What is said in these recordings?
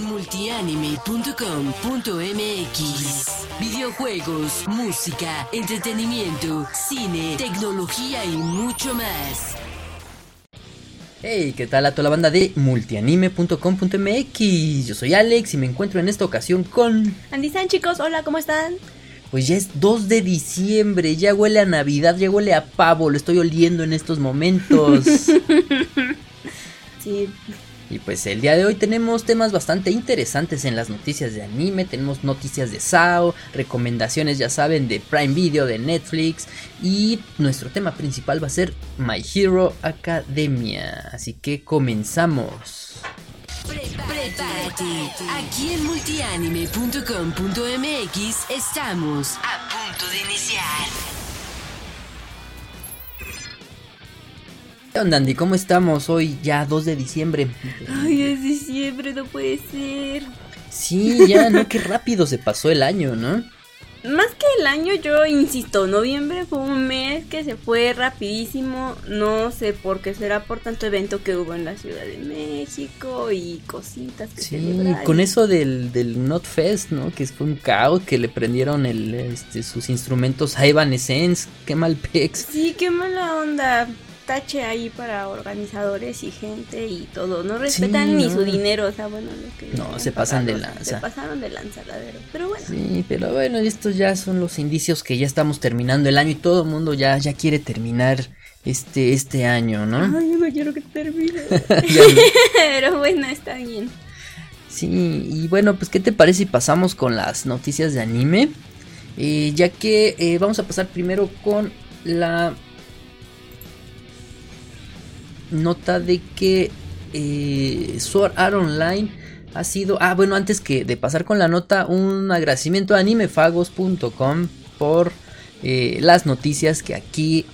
multianime.com.mx. Videojuegos, música, entretenimiento, cine, tecnología y mucho más. Hey, ¿qué tal a toda la banda de multianime.com.mx? Yo soy Alex y me encuentro en esta ocasión con... Andy San, chicos, hola, ¿cómo están? Pues ya es 2 de diciembre, ya huele a Navidad, ya huele a pavo, lo estoy oliendo en estos momentos. sí. Y pues el día de hoy tenemos temas bastante interesantes en las noticias de anime, tenemos noticias de SAO, recomendaciones ya saben de Prime Video, de Netflix y nuestro tema principal va a ser My Hero Academia. Así que comenzamos. Prepárate, aquí en multianime.com.mx estamos a punto de iniciar. ¿Qué onda, Andy? ¿Cómo estamos? Hoy ya 2 de diciembre. Ay, es diciembre, no puede ser. Sí, ya, ¿no? Qué rápido se pasó el año, ¿no? Más que el año, yo insisto, noviembre fue un mes que se fue rapidísimo. No sé por qué será por tanto evento que hubo en la Ciudad de México y cositas que Sí, con eso del, del Not Fest, ¿no? Que fue un caos, que le prendieron el, este, sus instrumentos a Evanescence. Qué mal pex. Sí, qué mala onda tache ahí para organizadores y gente y todo. No respetan ni su dinero, o sea, bueno, lo que. No, se pasan de lanza. Se pasaron de lanzadero, pero bueno. Sí, pero bueno, estos ya son los indicios que ya estamos terminando el año y todo el mundo ya, ya quiere terminar este, este año, ¿no? Ay, yo no quiero que termine. pero bueno, está bien. Sí, y bueno, pues, ¿qué te parece si pasamos con las noticias de anime? Eh, ya que eh, vamos a pasar primero con la nota de que eh, Sword Art Online ha sido. Ah, bueno, antes que de pasar con la nota, un agradecimiento a animefagos.com por eh, las noticias que aquí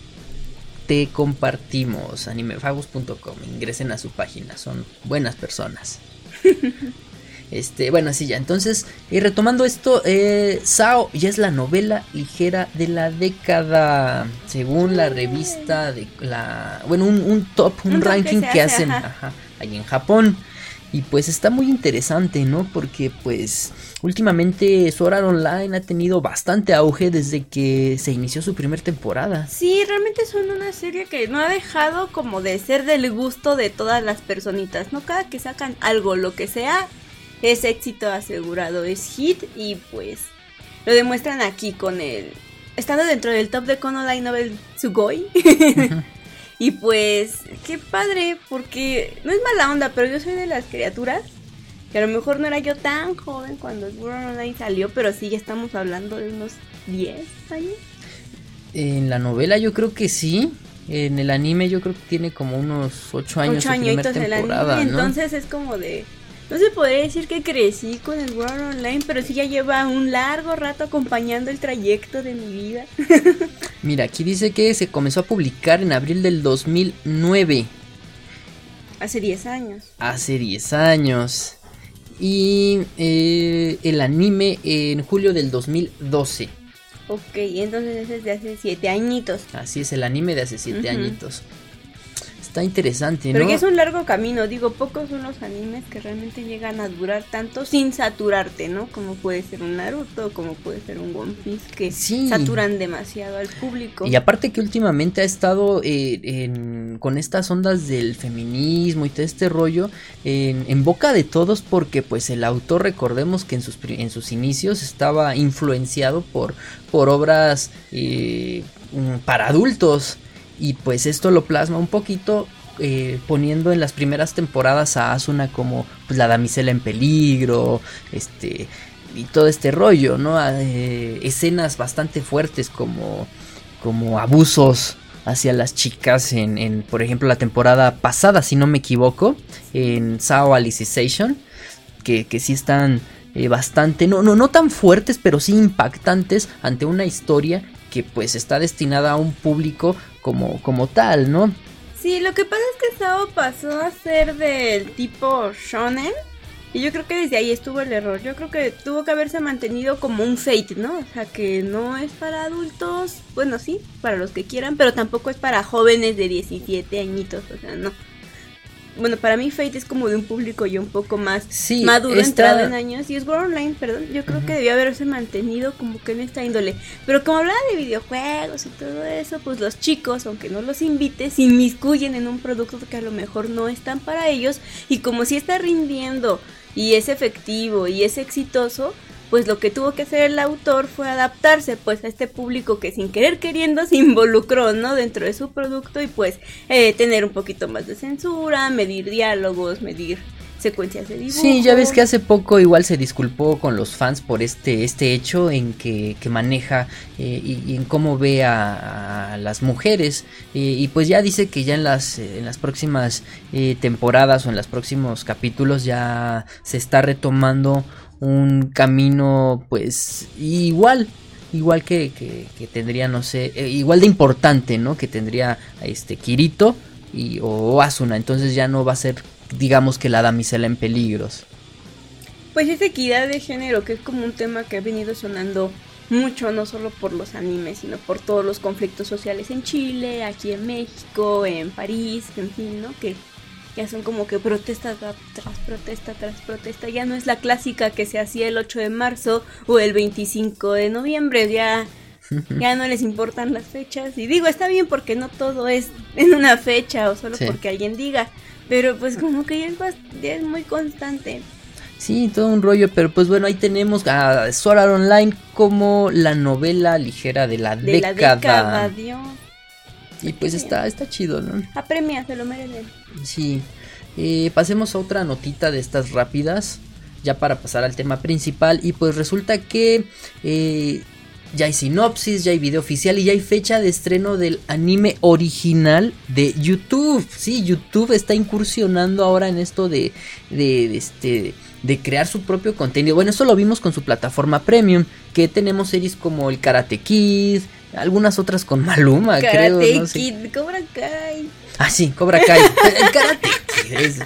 te compartimos. Animefagos.com, ingresen a su página, son buenas personas. Este, bueno, así ya. Entonces, y retomando esto, eh, Sao ya es la novela ligera de la década, según la revista de la, bueno, un, top, un, ranking que, hacen ahí en Japón. Y pues está muy interesante, ¿no? Porque pues últimamente Sword Online ha tenido bastante auge desde que se inició su primera temporada. Sí, realmente son una serie que no ha dejado como de ser del gusto de todas las personitas, ¿no? Cada que sacan algo, lo que sea, es éxito asegurado, es hit y pues lo demuestran aquí con el... Estando dentro del top de Light Novel Sugoi. y pues, qué padre, porque no es mala onda, pero yo soy de las criaturas que a lo mejor no era yo tan joven cuando Online salió, pero sí ya estamos hablando de unos 10 años. En la novela yo creo que sí. En el anime yo creo que tiene como unos 8 años. 8 añitos temporada, el anime, entonces es como de no se podría decir que crecí con el World Online, pero sí ya lleva un largo rato acompañando el trayecto de mi vida. Mira, aquí dice que se comenzó a publicar en abril del 2009. Hace 10 años. Hace 10 años. Y eh, el anime en julio del 2012. Ok, entonces es de hace 7 añitos. Así es, el anime de hace 7 añitos está interesante, ¿no? Pero es un largo camino, digo, pocos son los animes que realmente llegan a durar tanto sin saturarte, ¿no? Como puede ser un Naruto, como puede ser un One Piece, que saturan demasiado al público. Y aparte que últimamente ha estado eh, con estas ondas del feminismo y todo este rollo en, boca de todos porque pues el autor, recordemos que en sus, en sus inicios estaba influenciado por, por obras eh, para adultos. Y pues esto lo plasma un poquito eh, poniendo en las primeras temporadas a Asuna como pues, la damisela en peligro, este y todo este rollo, ¿no? Eh, escenas bastante fuertes como como abusos hacia las chicas en, en, por ejemplo la temporada pasada si no me equivoco en Sao Alicization que, que sí están eh, bastante no, no no tan fuertes pero sí impactantes ante una historia que pues está destinada a un público como, como tal, ¿no? Sí, lo que pasa es que Sao pasó a ser del tipo shonen. Y yo creo que desde ahí estuvo el error. Yo creo que tuvo que haberse mantenido como un fate, ¿no? O sea, que no es para adultos. Bueno, sí, para los que quieran, pero tampoco es para jóvenes de 17 añitos. O sea, no. Bueno, para mí Fate es como de un público ya un poco más Sí, maduro, está- entrado en años. Y es World Online, perdón, yo creo que debió haberse mantenido como que en esta índole. Pero como hablaba de videojuegos y todo eso, pues los chicos, aunque no los invites, se inmiscuyen en un producto que a lo mejor no es tan para ellos. Y como si está rindiendo y es efectivo y es exitoso, pues lo que tuvo que hacer el autor fue adaptarse pues a este público que sin querer queriendo se involucró, ¿no? Dentro de su producto y pues eh, tener un poquito más de censura, medir diálogos, medir secuencias de dibujo. Sí, ya ves que hace poco igual se disculpó con los fans por este, este hecho en que, que maneja eh, y, en cómo ve a, las mujeres. Eh, y pues ya dice que ya en las, en las próximas temporadas o en los próximos capítulos ya se está retomando un camino pues igual. Igual que, que, tendría, no sé, eh, igual de importante, ¿no? Que tendría este Kirito y, o Asuna. Entonces ya no va a ser digamos que la damisela en peligros. Pues es equidad de género, que es como un tema que ha venido sonando mucho, no solo por los animes, sino por todos los conflictos sociales en Chile, aquí en México, en París, en fin, ¿no? Que ya son como que protesta tra- tras protesta tras protesta. Ya no es la clásica que se hacía el 8 de marzo o el 25 de noviembre, ya, ya no les importan las fechas. Y digo, está bien porque no todo es en una fecha o solo Sí. porque alguien diga, pero pues como que ya es, ya es muy constante. Sí, todo un rollo, pero pues bueno, ahí tenemos a Sword Art Online como la novela ligera de la De la década. década, Dios. Y pues está, está chido, ¿no? Apremia, se lo merecen. Sí. Eh, pasemos a otra notita de estas rápidas, ya para pasar al tema principal. Y pues resulta que eh, ya hay sinopsis, ya hay video oficial y ya hay fecha de estreno del anime original de YouTube. Sí, YouTube está incursionando ahora en esto de, de, de este de crear su propio contenido. Bueno, eso lo vimos con su plataforma premium, que tenemos series como el Karate Kid, algunas otras con Maluma, Karate creo. no sé. Kid, Cobra Kai. Ah, sí, Cobra Kai. El Karate Kid es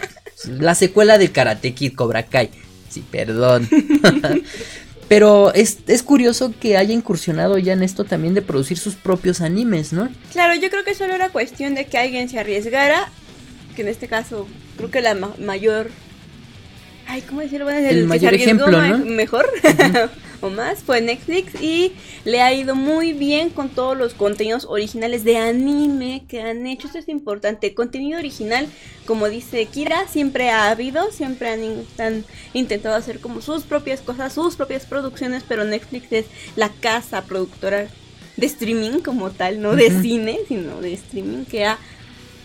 la secuela del Karate Kid, Cobra Kai. Sí, perdón. Pero es, es curioso que haya incursionado ya en esto también de producir sus propios animes, ¿no? Claro, yo creo que solo era cuestión de que alguien se arriesgara, que en este caso creo que la ma- mayor... Ay, ¿cómo decirlo? Bueno, El que se mayor ejemplo, ¿no? Mejor o más fue Netflix y le ha ido muy bien con todos los contenidos originales de anime que han hecho. Esto es importante. Contenido original, como dice Kira, siempre ha habido, siempre han, in- han intentado hacer como sus propias cosas, sus propias producciones, pero Netflix es la casa productora de streaming como tal, no de cine, sino de streaming que ha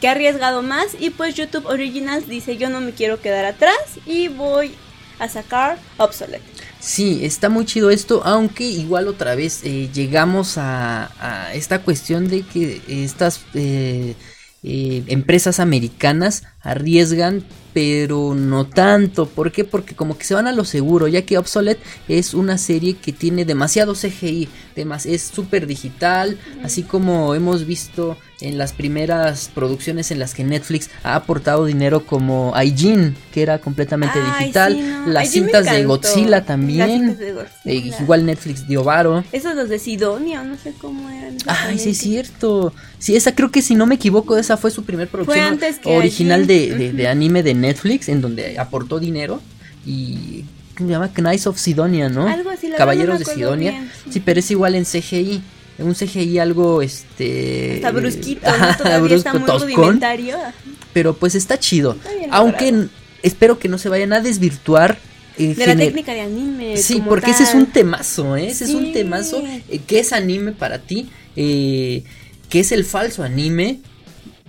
que ha arriesgado más y pues YouTube Originals dice yo no me quiero quedar atrás y voy a sacar Obsolete. Sí, está muy chido esto, aunque igual otra vez eh, llegamos a, a esta cuestión de que estas eh, eh, empresas americanas arriesgan, pero no tanto. ¿Por qué? Porque como que se van a lo seguro, ya que Obsolete es una serie que tiene demasiado CGI, es súper digital, así como hemos visto en las primeras producciones en las que Netflix ha aportado dinero como Aijin, que era completamente Ay, digital, sí, no. las cintas de. Godzilla Las también. cintas de Godzilla. Eh, igual Netflix dio varo. Esos los de Sidonia, no sé cómo eran. Ay, sí es cierto. Sí, esa creo que si no me equivoco, esa fue su primer producción antes que original de, de- de anime de Netflix, en donde aportó dinero. Y ¿cómo se llama Knights of Sidonia, ¿no? Algo así, la Caballeros no de Sidonia. bien. Sí, pero es igual en CGI. Un CGI algo este. Está brusquito, ajá, ¿no? Todavía está brusco, muy toscón, rudimentario. Pero pues está chido. Está Aunque logrado. espero que no se vayan a desvirtuar. eh, De la técnica de anime. Sí, como porque ese es un temazo, ¿eh? Ese es un temazo. eh, ¿Qué es anime para ti? Eh, ¿Qué es el falso anime?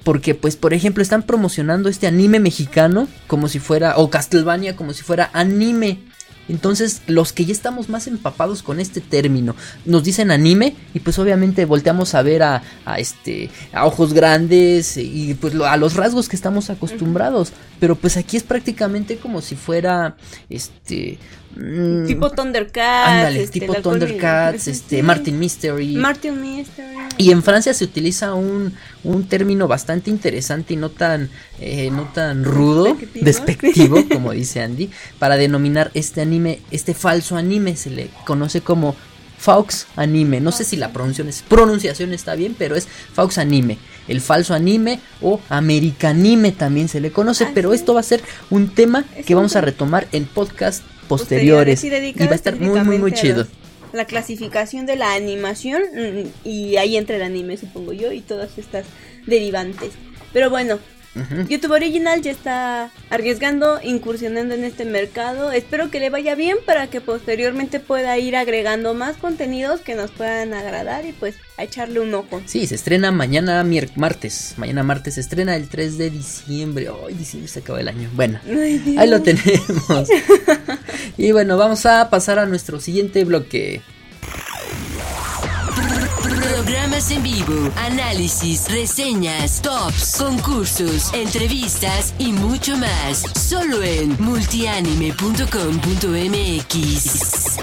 Porque, pues, por ejemplo, están promocionando este anime mexicano como si fuera, o Castlevania como si fuera anime. Entonces, los que ya estamos más empapados con este término, nos dicen anime y pues obviamente volteamos a ver a, a este a ojos grandes y pues lo- a los rasgos que estamos acostumbrados, pero pues aquí es prácticamente como si fuera este mm, Tipo Thundercats. Ándale, este, tipo. Thundercats, este. Martin Mystery. Martin Mystery. y en Francia se utiliza un, un término bastante interesante y no tan, eh, no tan rudo, Despectivo. despectivo, como dice Andy, para denominar este anime, este falso anime, se le conoce como Fox Anime. No sé si la pronunciación, es, pronunciación está bien, pero es Fox Anime. El falso anime o Americanime también se le conoce, Así pero es. esto va a ser un tema Es que vamos a retomar en podcast posteriores. y Y va a estar muy, muy, muy chido. La clasificación de la animación mm, y ahí entra el anime, supongo yo, y todas estas derivantes. Pero bueno, YouTube Original ya está arriesgando, incursionando en este mercado. Espero que le vaya bien para que posteriormente pueda ir agregando más contenidos que nos puedan agradar y pues a echarle un ojo. Sí, se estrena mañana martes. Mañana martes se estrena el 3 de diciembre. Ay, diciembre se acaba el año. Bueno, Ay, ahí lo tenemos. y bueno, vamos a pasar a nuestro siguiente bloque. Programas en vivo, análisis, reseñas, tops, concursos, entrevistas y mucho más. Solo en multianime.com.mx.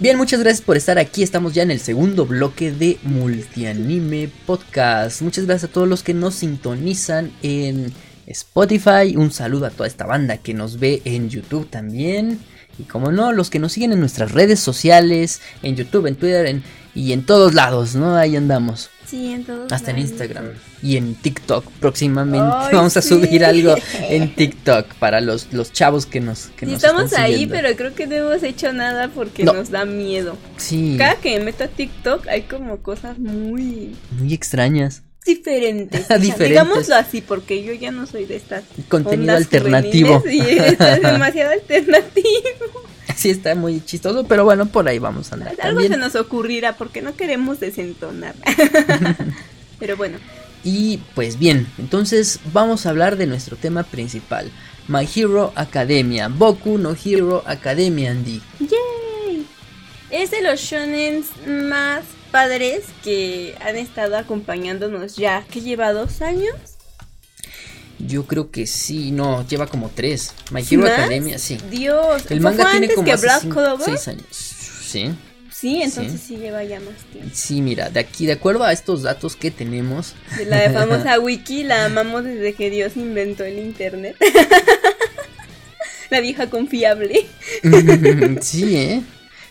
Bien, muchas gracias por estar aquí. Estamos ya en el segundo bloque de Multianime Podcast. Muchas gracias a todos los que nos sintonizan en Spotify. Un saludo a toda esta banda que nos ve en YouTube también. Y como no, los que nos siguen en nuestras redes sociales, en YouTube, en Twitter en- y en todos lados, ¿no? Ahí andamos. Sí, en todos Hasta en. Instagram y en TikTok próximamente. Ay, Vamos a subir algo en TikTok para los, los chavos que nos, que Sí, nos estamos están ahí, siguiendo. pero creo que no hemos hecho nada porque No. nos da miedo. Sí, Cada que me meto a TikTok hay como cosas muy muy extrañas. diferentes. Digámoslo así, porque yo ya no soy de estas Contenido alternativo. Y esto es demasiado alternativo. Sí, está muy chistoso, pero bueno, por ahí vamos a andar. Algo también. se nos ocurrirá porque no queremos desentonar. Pero bueno, Y pues bien, entonces vamos a hablar de nuestro tema principal. My Hero Academia, Boku no Hero Academia, Andy. ¡yay! Es de los shonens más padres que han estado acompañándonos ya, que lleva dos años. Yo creo que sí, no, lleva como tres. My Hero ¿Más? Academia, sí. Dios, El ¿fue manga tiene antes como que Black cinco- seis años. Sí, Sí, entonces Sí. sí. lleva ya más tiempo. sí, mira, de aquí, de acuerdo a estos datos que tenemos, De la famosa wiki la amamos desde que Dios inventó el internet. la vieja confiable. sí, ¿eh?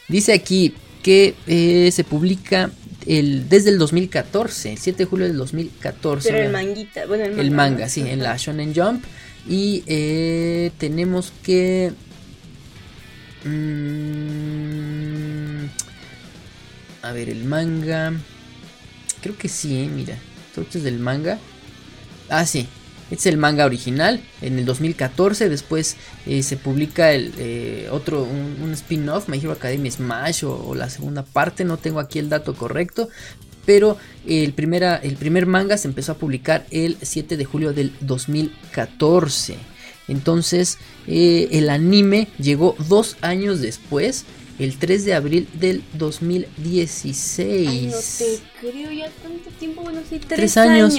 Dice aquí que eh, se publica el, desde el 2014, el 7 de julio del 2014. Pero el manguita, bueno, el manga. El manga, sí, en la. Shonen Jump. Y eh, tenemos que... mm, a ver, el manga... Creo que sí, eh, mira. Creo que es del manga. Ah, sí. Este es el manga original. En el 2014. Después eh, se publica el eh, otro, un, spin-off. My Hero Academia Smash. O, o la segunda parte. No tengo aquí el dato correcto. Pero el, primera, el primer manga se empezó a publicar el 7 de julio del 2014. Entonces eh, el anime llegó dos años después, el 3 de abril del 2016. Ay, no te creo, ya tanto tiempo, bueno, sí, tres, Tres años.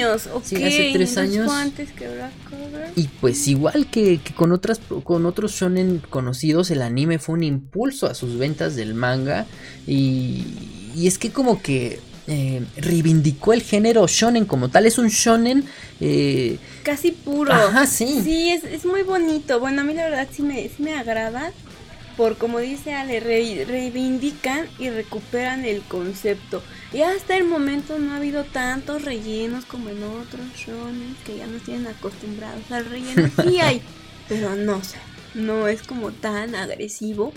Sí, hace tres años. fue antes que Black Clover. Y pues igual que, que con otras con otros shonen conocidos, el anime fue un impulso a sus ventas del manga. Y, y es que como que eh, reivindicó el género shonen como tal. Es un shonen. eh, Casi puro. Ajá, sí. Sí, es, es muy bonito. Bueno, a mí la verdad sí me, sí me agrada. Por como dice Ale, re- reivindican y recuperan el concepto. Y hasta el momento no ha habido tantos rellenos como en otros shonen que ya nos tienen acostumbrados al relleno. Sí hay, pero no, o sea, no es como tan agresivo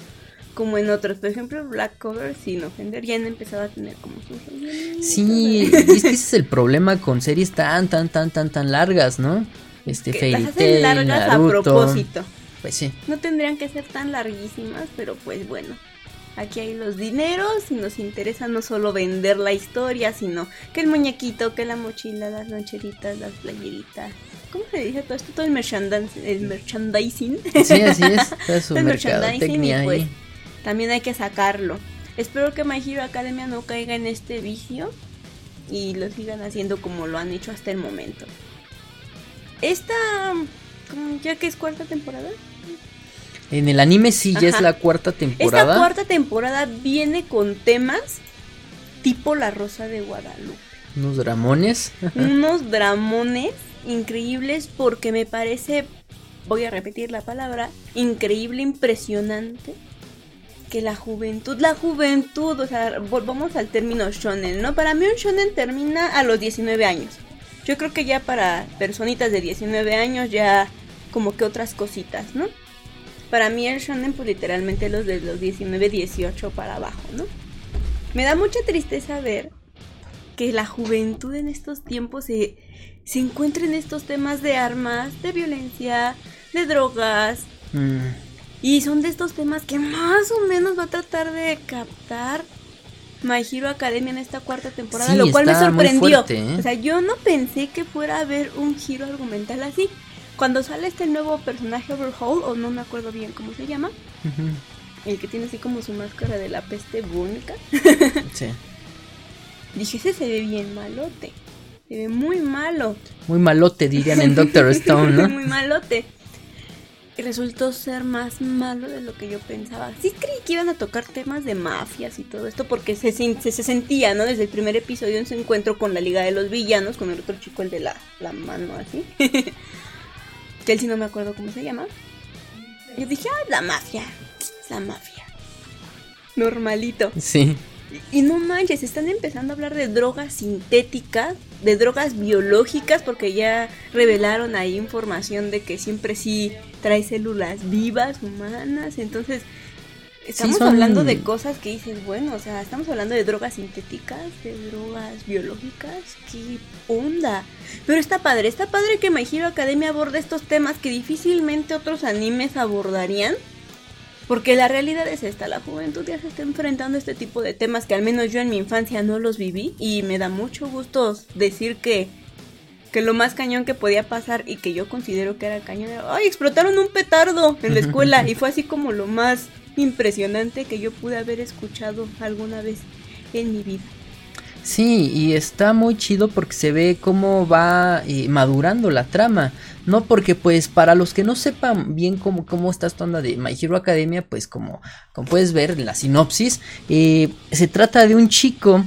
como en otros. Por ejemplo, Black Cover, sin ofender, ya han empezado a tener como sus rellenos. Sí, es que ese es el problema con series tan, tan, tan, tan, tan largas, ¿no? Este, Que Fairy Tail, largas a Naruto. propósito. Pues sí. No tendrían que ser tan larguísimas, pero pues bueno. Aquí hay los dineros y nos interesa no solo vender la historia, sino que el muñequito, que la mochila, las loncheritas, las playeritas. ¿Cómo se dice todo esto? Todo el, el merchandising. Sí, así es. Toda su El merchandising y, pues, ahí. También hay que sacarlo. Espero que My Hero Academia no caiga en este vicio y lo sigan haciendo como lo han hecho hasta el momento. Esta, ¿cómo? ¿ya que es cuarta temporada? En el anime sí, ya es la cuarta temporada. Esta cuarta temporada viene con temas tipo La Rosa de Guadalupe. Unos dramones. Unos dramones increíbles porque me parece, voy a repetir la palabra, increíble, impresionante que la juventud, la juventud, o sea, volvamos al término shonen, ¿no? Para mí un shonen termina a los 19 años. Yo creo que ya para personitas de 19 años ya como que otras cositas, ¿no? Para mí el shonen pues literalmente los de los 19, 18 para abajo, ¿no? Me da mucha tristeza ver que la juventud en estos tiempos se, se encuentra en estos temas de armas, de violencia, de drogas. Mm. Y son de estos temas que más o menos va a tratar de captar My Hero Academia en esta cuarta temporada, Sí, lo cual me sorprendió. fuerte, ¿eh? O sea, yo no pensé que fuera a haber un giro argumental así. Cuando sale este nuevo personaje Overhaul, o no me acuerdo bien cómo se llama, el que tiene así como su máscara de la peste búnica, Sí. dije, ese se ve bien malote. Se ve muy malo. Muy malote dirían en Doctor Stone, ¿no? muy malote. Y resultó ser más malo de lo que yo pensaba. Sí creí que iban a tocar temas de mafias y todo esto porque se, se, se sentía, ¿no? Desde el primer episodio en su encuentro con la Liga de los Villanos, con el otro chico, el de la, la mano así. Que él sí no me acuerdo cómo se llama. Yo dije, ah, la mafia. Es la mafia. Normalito. Sí. Y no manches, están empezando a hablar de drogas sintéticas, de drogas biológicas, porque ya revelaron ahí información de que siempre sí trae células vivas, humanas. Entonces, estamos son- hablando de cosas que dices, bueno, o sea, estamos hablando de drogas sintéticas, de drogas biológicas, qué onda. Pero está padre, está padre que My Hero Academia aborde estos temas que difícilmente otros animes abordarían. Porque la realidad es esta, la juventud ya se está enfrentando a este tipo de temas que al menos yo en mi infancia no los viví y me da mucho gusto decir que, que lo más cañón que podía pasar y que yo considero que era cañón era, ¡ay, explotaron un petardo en la escuela! y fue así como lo más impresionante que yo pude haber escuchado alguna vez en mi vida. Sí, y está muy chido porque se ve cómo va eh, madurando la trama. No porque pues para los que no sepan bien cómo, cómo está esta onda de My Hero Academia, pues como, como puedes ver en la sinopsis, eh, se trata de un chico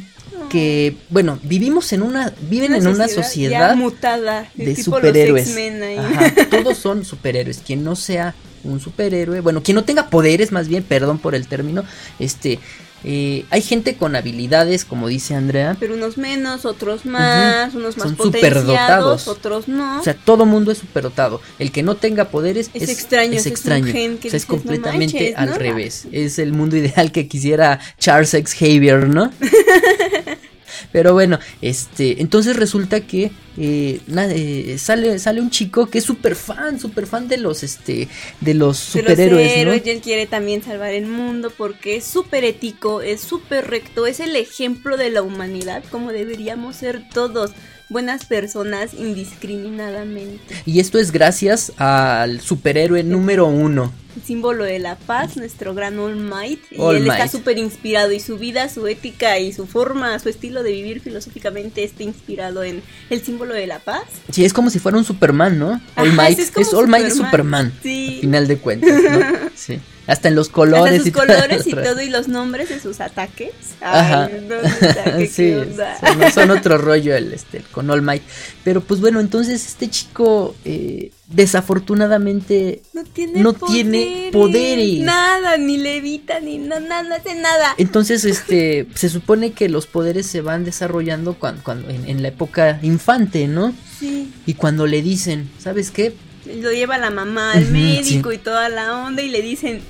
que, bueno, vivimos en una, viven en una sociedad mutada, de superhéroes. Ajá, todos son superhéroes. Quien no sea un superhéroe, bueno, quien no tenga poderes, más bien, perdón por el término, este, eh, hay gente con habilidades, como dice Andrea. Pero unos menos, otros más, unos más Son superdotados. otros no. O sea, todo mundo es superdotado. El que no tenga poderes Es es, extraño, es es extraño. que O sea, es dices, no completamente manches, al ¿no? revés. Es el mundo ideal que quisiera Charles X. Xavier, ¿no? Pero bueno, este, entonces resulta que eh, eh, sale, sale un chico que es súper fan, súper fan de los, este, de los superhéroes, héroes, ¿no? y él quiere también salvar el mundo porque es súper ético, es súper recto, es el ejemplo de la humanidad, como deberíamos ser todos, buenas personas indiscriminadamente. Y esto es gracias al superhéroe número uno. El símbolo de la paz, nuestro gran All Might, y All él está súper inspirado y su vida, su ética y su forma, su estilo de vivir filosóficamente está inspirado en el símbolo de la paz. Sí, es como si fuera un Superman, ¿no? All Ajá, Might. Es, All Might es Superman. Superman. Sí. Al final de cuentas, ¿no? Sí. Hasta en los colores Hasta sus y todo. colores y todo y los nombres de sus ataques. Ajá. Ay, ¿dónde está? ¿Qué- sí, son, son otro rollo el este con All Might. Pero pues bueno, entonces este chico eh, desafortunadamente No tiene no tiene poderes. Nada, ni levita, ni no, nada, no hace nada. entonces este se supone que los poderes se van desarrollando cuando, cuando en, en la época infante, ¿no? Sí. Y cuando le dicen, ¿sabes qué? Lo lleva la mamá al médico sí. y toda la onda y le dicen,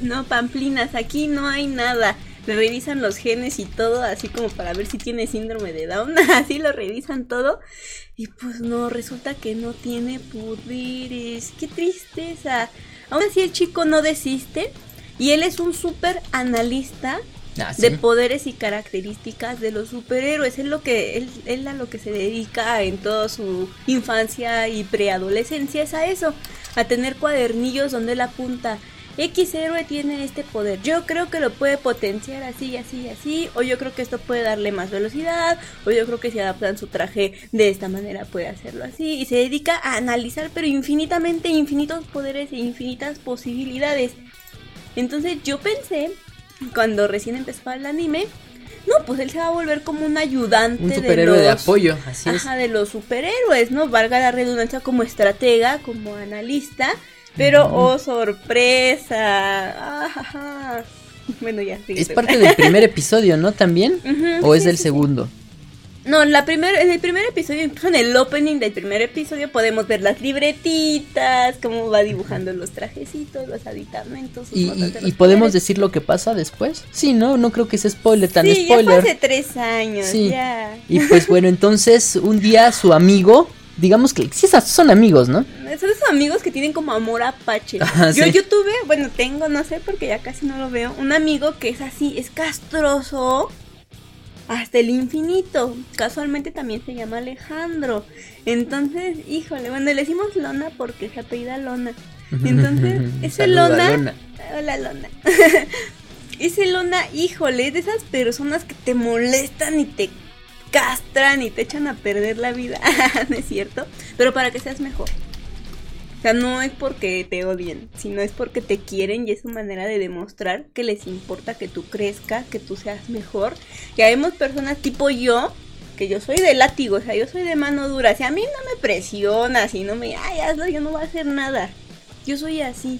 no, Pamplinas, aquí no hay nada. Le revisan los genes y todo, así como para ver si tiene síndrome de Down. Así lo revisan todo. Y pues no, resulta que no tiene poderes. Qué tristeza. Aún así el chico no desiste. Y él es un súper analista Ah, sí. de poderes y características de los superhéroes. Es lo que él, él a lo que se dedica en toda su infancia y preadolescencia es a eso, a tener cuadernillos donde él apunta. X héroe tiene este poder. Yo creo que lo puede potenciar así y así y así. O yo creo que esto puede darle más velocidad. O yo creo que si adaptan su traje de esta manera puede hacerlo así. Y se dedica a analizar, pero infinitamente, infinitos poderes e infinitas posibilidades. Entonces yo pensé, cuando recién empezó el anime, no, pues él se va a volver como un ayudante Un superhéroe de, apoyo, así es. Ajá, de los superhéroes, ¿no? Valga la redundancia como estratega, como analista. Pero, oh, sorpresa. Ajá. Bueno, ya. Es parte del primer episodio, ¿no? También. ¿O es del sí, sí. segundo? No, la primer, en el primer episodio, incluso en el opening del primer episodio, podemos ver las libretitas, cómo va dibujando los trajecitos, los aditamentos. sus ¿Y, y- de y podemos decir lo que pasa después? Sí, no, no creo que sea spoiler, tan sí, ya spoiler. fue hace tres años, Sí. ya. Y pues bueno, entonces un día su amigo, digamos que sí son amigos, ¿no? Son esos amigos que tienen como amor apache. Ajá, yo, sí. yo tuve, bueno, tengo, no sé, porque ya casi no lo veo, un amigo que es así, es castroso hasta el infinito. Casualmente también se llama Alejandro. Entonces, híjole, bueno, le decimos Lona porque se apellida Lona. Entonces, ese Lona, Lona. Hola, Lona. ese Lona, híjole, es de esas personas que te molestan y te castran y te echan a perder la vida. ¿No es cierto? Pero para que seas mejor. O sea, no es porque te odien, sino es porque te quieren y es su manera de demostrar que les importa que tú crezcas, que tú seas mejor. Ya vemos personas tipo yo, que yo soy de látigo, o sea, yo soy de mano dura. Si a mí no me presionas y no me, ay, hazlo, yo no voy a hacer nada. Yo soy así.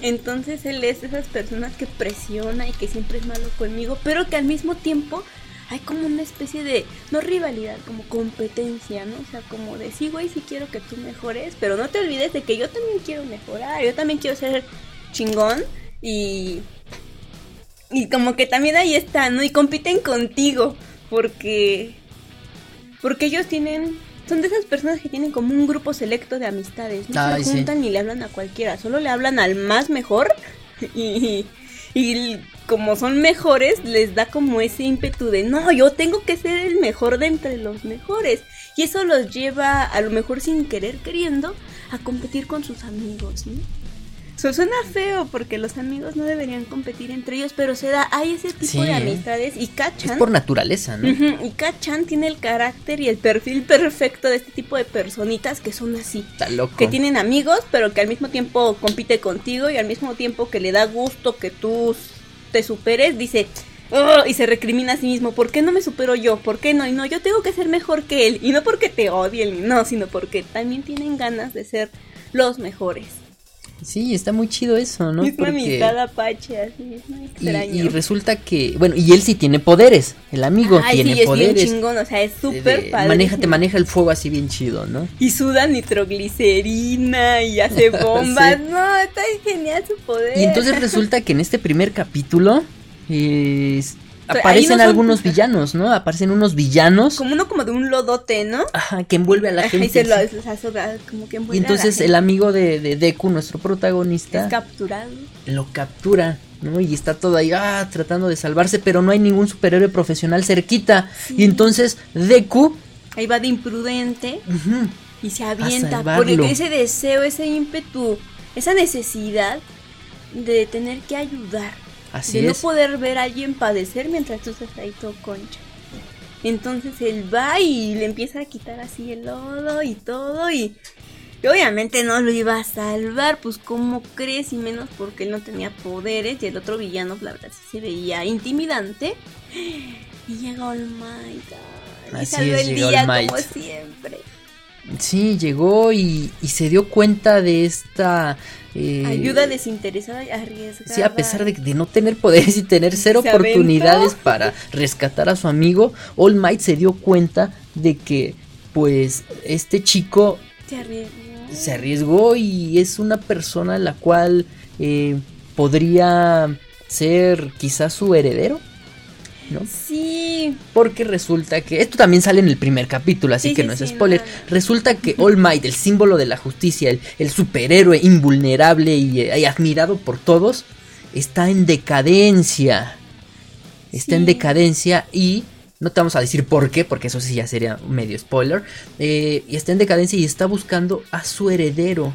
Entonces él es de esas personas que presiona y que siempre es malo conmigo, pero que al mismo tiempo hay como una especie de, no rivalidad, como competencia, ¿no? O sea, como de, sí, güey, sí quiero que tú mejores, pero no te olvides de que yo también quiero mejorar, yo también quiero ser chingón y... Y como que también ahí está, ¿no? Y compiten contigo, porque... Porque ellos tienen... Son de esas personas que tienen como un grupo selecto de amistades, no Ay, se sí. juntan ni le hablan a cualquiera, solo le hablan al más mejor y, y como son mejores, les da como ese ímpetu de no, yo tengo que ser el mejor de entre los mejores. Y eso los lleva, a lo mejor sin querer queriendo, a competir con sus amigos, ¿no? Suena feo porque los amigos no deberían competir entre ellos, pero se da, hay ese tipo Sí, de amistades y Es Kachan. por naturaleza, ¿no? Ujú, y Kachan tiene el carácter y el perfil perfecto de este tipo de personitas que son así Está loco. que tienen amigos, pero que al mismo tiempo compite contigo y al mismo tiempo que le da gusto que tú te superes, dice "Oh", y se recrimina a sí mismo, ¿por qué no me supero yo? ¿Por qué no? Y no, yo tengo que ser mejor que él. Y no porque te odien, no, sino porque también tienen ganas de ser los mejores. Sí, está muy chido eso, ¿no? es una Porque- amistad apache, así, es muy Y, extraño. y resulta que, bueno, y él sí tiene poderes, el amigo Ay, tiene sí, es poderes. bien chingón, o sea, es súper padre. maneja, te maneja el fuego así bien chido, ¿no? Y suda nitroglicerina y hace bombas. Sí. No, está genial su poder. Y entonces resulta que en este primer capítulo ahí aparecen no son- algunos villanos, ¿no? Aparecen unos villanos Como uno como de un lodote, ¿no? ajá, que envuelve a la Ajá, gente. y se lo o sea, como que Y envuelve a la entonces gente. el amigo de, de Deku, nuestro protagonista, es capturado. lo captura, ¿no? Y está todo ahí, ah, tratando de salvarse, pero no hay ningún superhéroe profesional cerquita. Sí. Y entonces Deku, Ahí va de imprudente y se avienta. Porque ese deseo, ese ímpetu, esa necesidad de tener que ayudar. Así de no poder ver a alguien padecer mientras tú estás ahí todo concha. Entonces él va y le empieza a quitar así el lodo y todo y, y obviamente no lo iba a salvar, pues cómo crees y menos porque él no tenía poderes y el otro villano la verdad sí se veía intimidante. Y llega All Might y salva el día como siempre. Sí, llegó y, y se dio cuenta de esta... eh, Ayuda desinteresada y arriesgada. Sí, a pesar de, de no tener poderes y tener cero oportunidades aventó. para rescatar a su amigo, All Might se dio cuenta de que, pues, este chico Se arriesgó. se arriesgó y es una persona la cual eh, podría ser quizás su heredero, ¿no? Sí, Porque resulta que esto también sale en el primer capítulo, así Sí, que sí, no es spoiler. no. Resulta que All Might, el símbolo de la justicia, el, el superhéroe invulnerable y, eh, y admirado por todos, está en decadencia. Está en decadencia y no te vamos a decir por qué, porque eso sí ya sería medio spoiler. eh, y está en decadencia y está buscando a su heredero.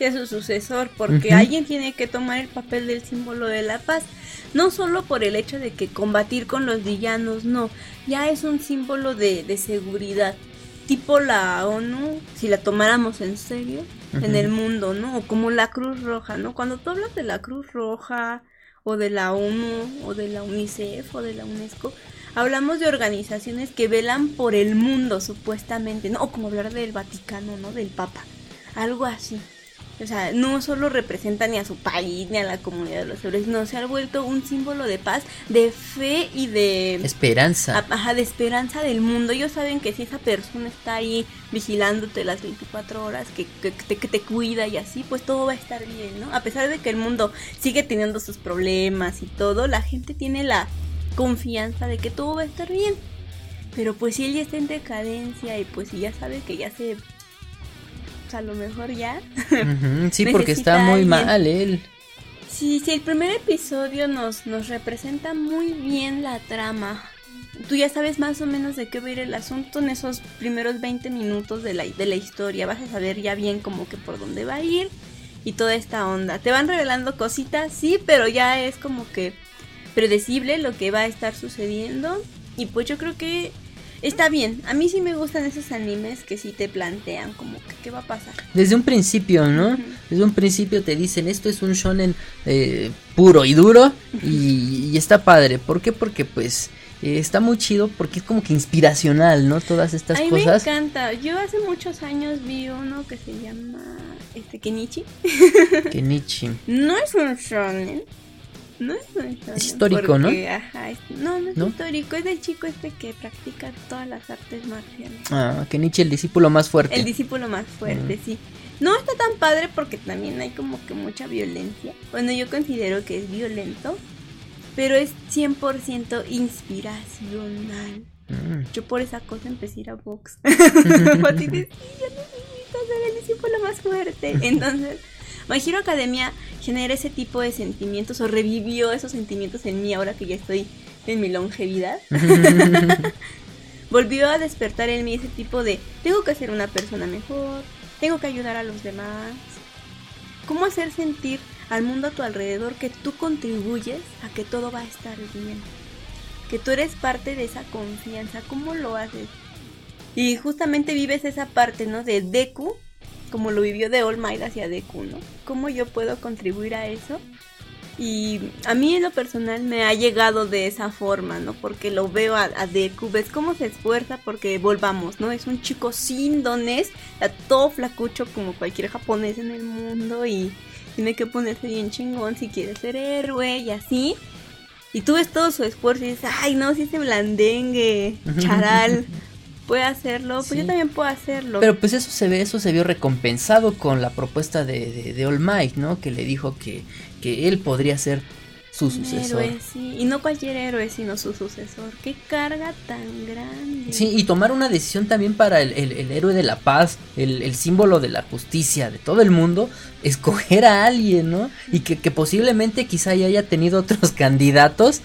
Sea su sucesor, porque alguien tiene que tomar el papel del símbolo de la paz. No solo por el hecho de que combatir con los villanos, no, ya es un símbolo de, de seguridad. Tipo la ONU, si la tomáramos en serio, en el mundo, ¿no? O como la Cruz Roja, ¿no? Cuando tú hablas de la Cruz Roja, o de la ONU, o de la UNICEF, o de la UNESCO, hablamos de organizaciones que velan por el mundo, supuestamente, ¿no? O como hablar del Vaticano, ¿no? Del Papa, algo así. O sea, no solo representa ni a su país ni a la comunidad de los héroes, no, se ha vuelto un símbolo de paz, de fe y de... Esperanza. Ajá, de esperanza del mundo. Ellos saben que si esa persona está ahí vigilándote las 24 horas, que, que, te, que te cuida y así, pues todo va a estar bien, ¿no? A pesar de que el mundo sigue teniendo sus problemas y todo, la gente tiene la confianza de que todo va a estar bien. Pero pues si ella está en decadencia y pues si ya sabe que ya se a lo mejor ya. sí, porque está muy mal él. Sí, sí, el primer episodio nos, nos representa muy bien la trama. Tú ya sabes más o menos de qué va a ir el asunto en esos primeros 20 minutos de la, de la historia. Vas a saber ya bien como que por dónde va a ir y toda esta onda. Te van revelando cositas, sí, pero ya es como que predecible lo que va a estar sucediendo. Y pues yo creo que está bien. A mí sí me gustan esos animes que sí te plantean como que qué va a pasar. Desde un principio, ¿no? Desde un principio te dicen esto es un shonen eh, puro y duro y, está padre. ¿Por qué? Porque pues eh, está muy chido porque es como que inspiracional, ¿no? Todas estas a mí cosas. Me encanta. Yo hace muchos años vi uno que se llama este Kenichi. Kenichi. no es un shonen, no es, histórico, ¿no? Ajá, no, no es histórico, es del chico este que practica todas las artes marciales. Ah, que Nietzsche, el discípulo más fuerte. El discípulo más fuerte, sí. No está tan padre porque también hay como que mucha violencia. Bueno, yo considero que es violento, pero es 100% inspiracional. Mm. Yo por esa cosa empecé a ir a box. Porque yo necesito ser el discípulo más fuerte. Entonces My Hero Academia genera ese tipo de sentimientos o revivió esos sentimientos en mí ahora que ya estoy en mi longevidad. Volvió a despertar en mí ese tipo de tengo que ser una persona mejor, tengo que ayudar a los demás. ¿Cómo hacer sentir al mundo a tu alrededor que tú contribuyes a que todo va a estar bien? Que tú eres parte de esa confianza. ¿Cómo lo haces? Y justamente vives esa parte, ¿no? De Deku como lo vivió de All Might hacia Deku, ¿no? ¿Cómo yo puedo contribuir a eso? Y a mí en lo personal me ha llegado de esa forma, ¿no? Porque lo veo a, Deku, ves cómo se esfuerza porque volvamos, ¿no? Es un chico sin dones, todo flacucho como cualquier japonés en el mundo y tiene que ponerse bien chingón si quiere ser héroe y así. Y tú ves todo su esfuerzo y dices, ay no, si ese blandengue, charal. puede hacerlo, pues yo también puedo hacerlo. Pero pues eso se ve, eso se vio recompensado con la propuesta de, de, All Might, ¿no? Que le dijo que, que él podría ser su sucesor. Héroe, sí. Y no cualquier héroe, sino su sucesor. Qué carga tan grande. Sí, y tomar una decisión también para el, el, héroe de la paz, el, el, símbolo de la justicia de todo el mundo, escoger a alguien, ¿no? Y que, que posiblemente quizá ya haya tenido otros candidatos,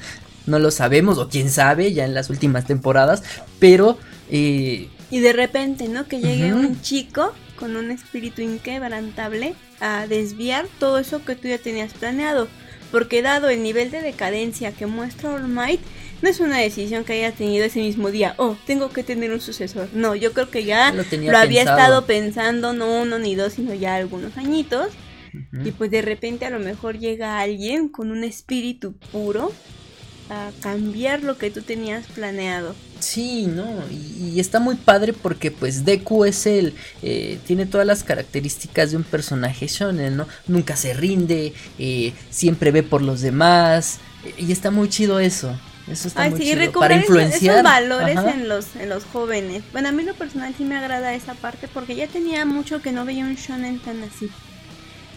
no lo sabemos, o quién sabe, ya en las últimas temporadas, pero y, de repente, ¿no? Que llegue un chico con un espíritu inquebrantable a desviar todo eso que tú ya tenías planeado. Porque dado el nivel de decadencia que muestra All Might, no es una decisión que haya tenido ese mismo día. Oh, tengo que tener un sucesor. No, yo creo que ya lo, había estado pensando no uno ni dos, sino ya algunos añitos. Y pues de repente a lo mejor llega alguien con un espíritu puro a cambiar lo que tú tenías planeado. Sí, no, y, está muy padre porque pues Deku es el, eh, tiene todas las características de un personaje shonen, ¿no? Nunca se rinde, eh, siempre ve por los demás, y está muy chido eso. Eso está muy chido. Para influenciar esos valores en los, en los jóvenes. Bueno, a mí lo personal sí me agrada esa parte porque ya tenía mucho que no veía un shonen tan así.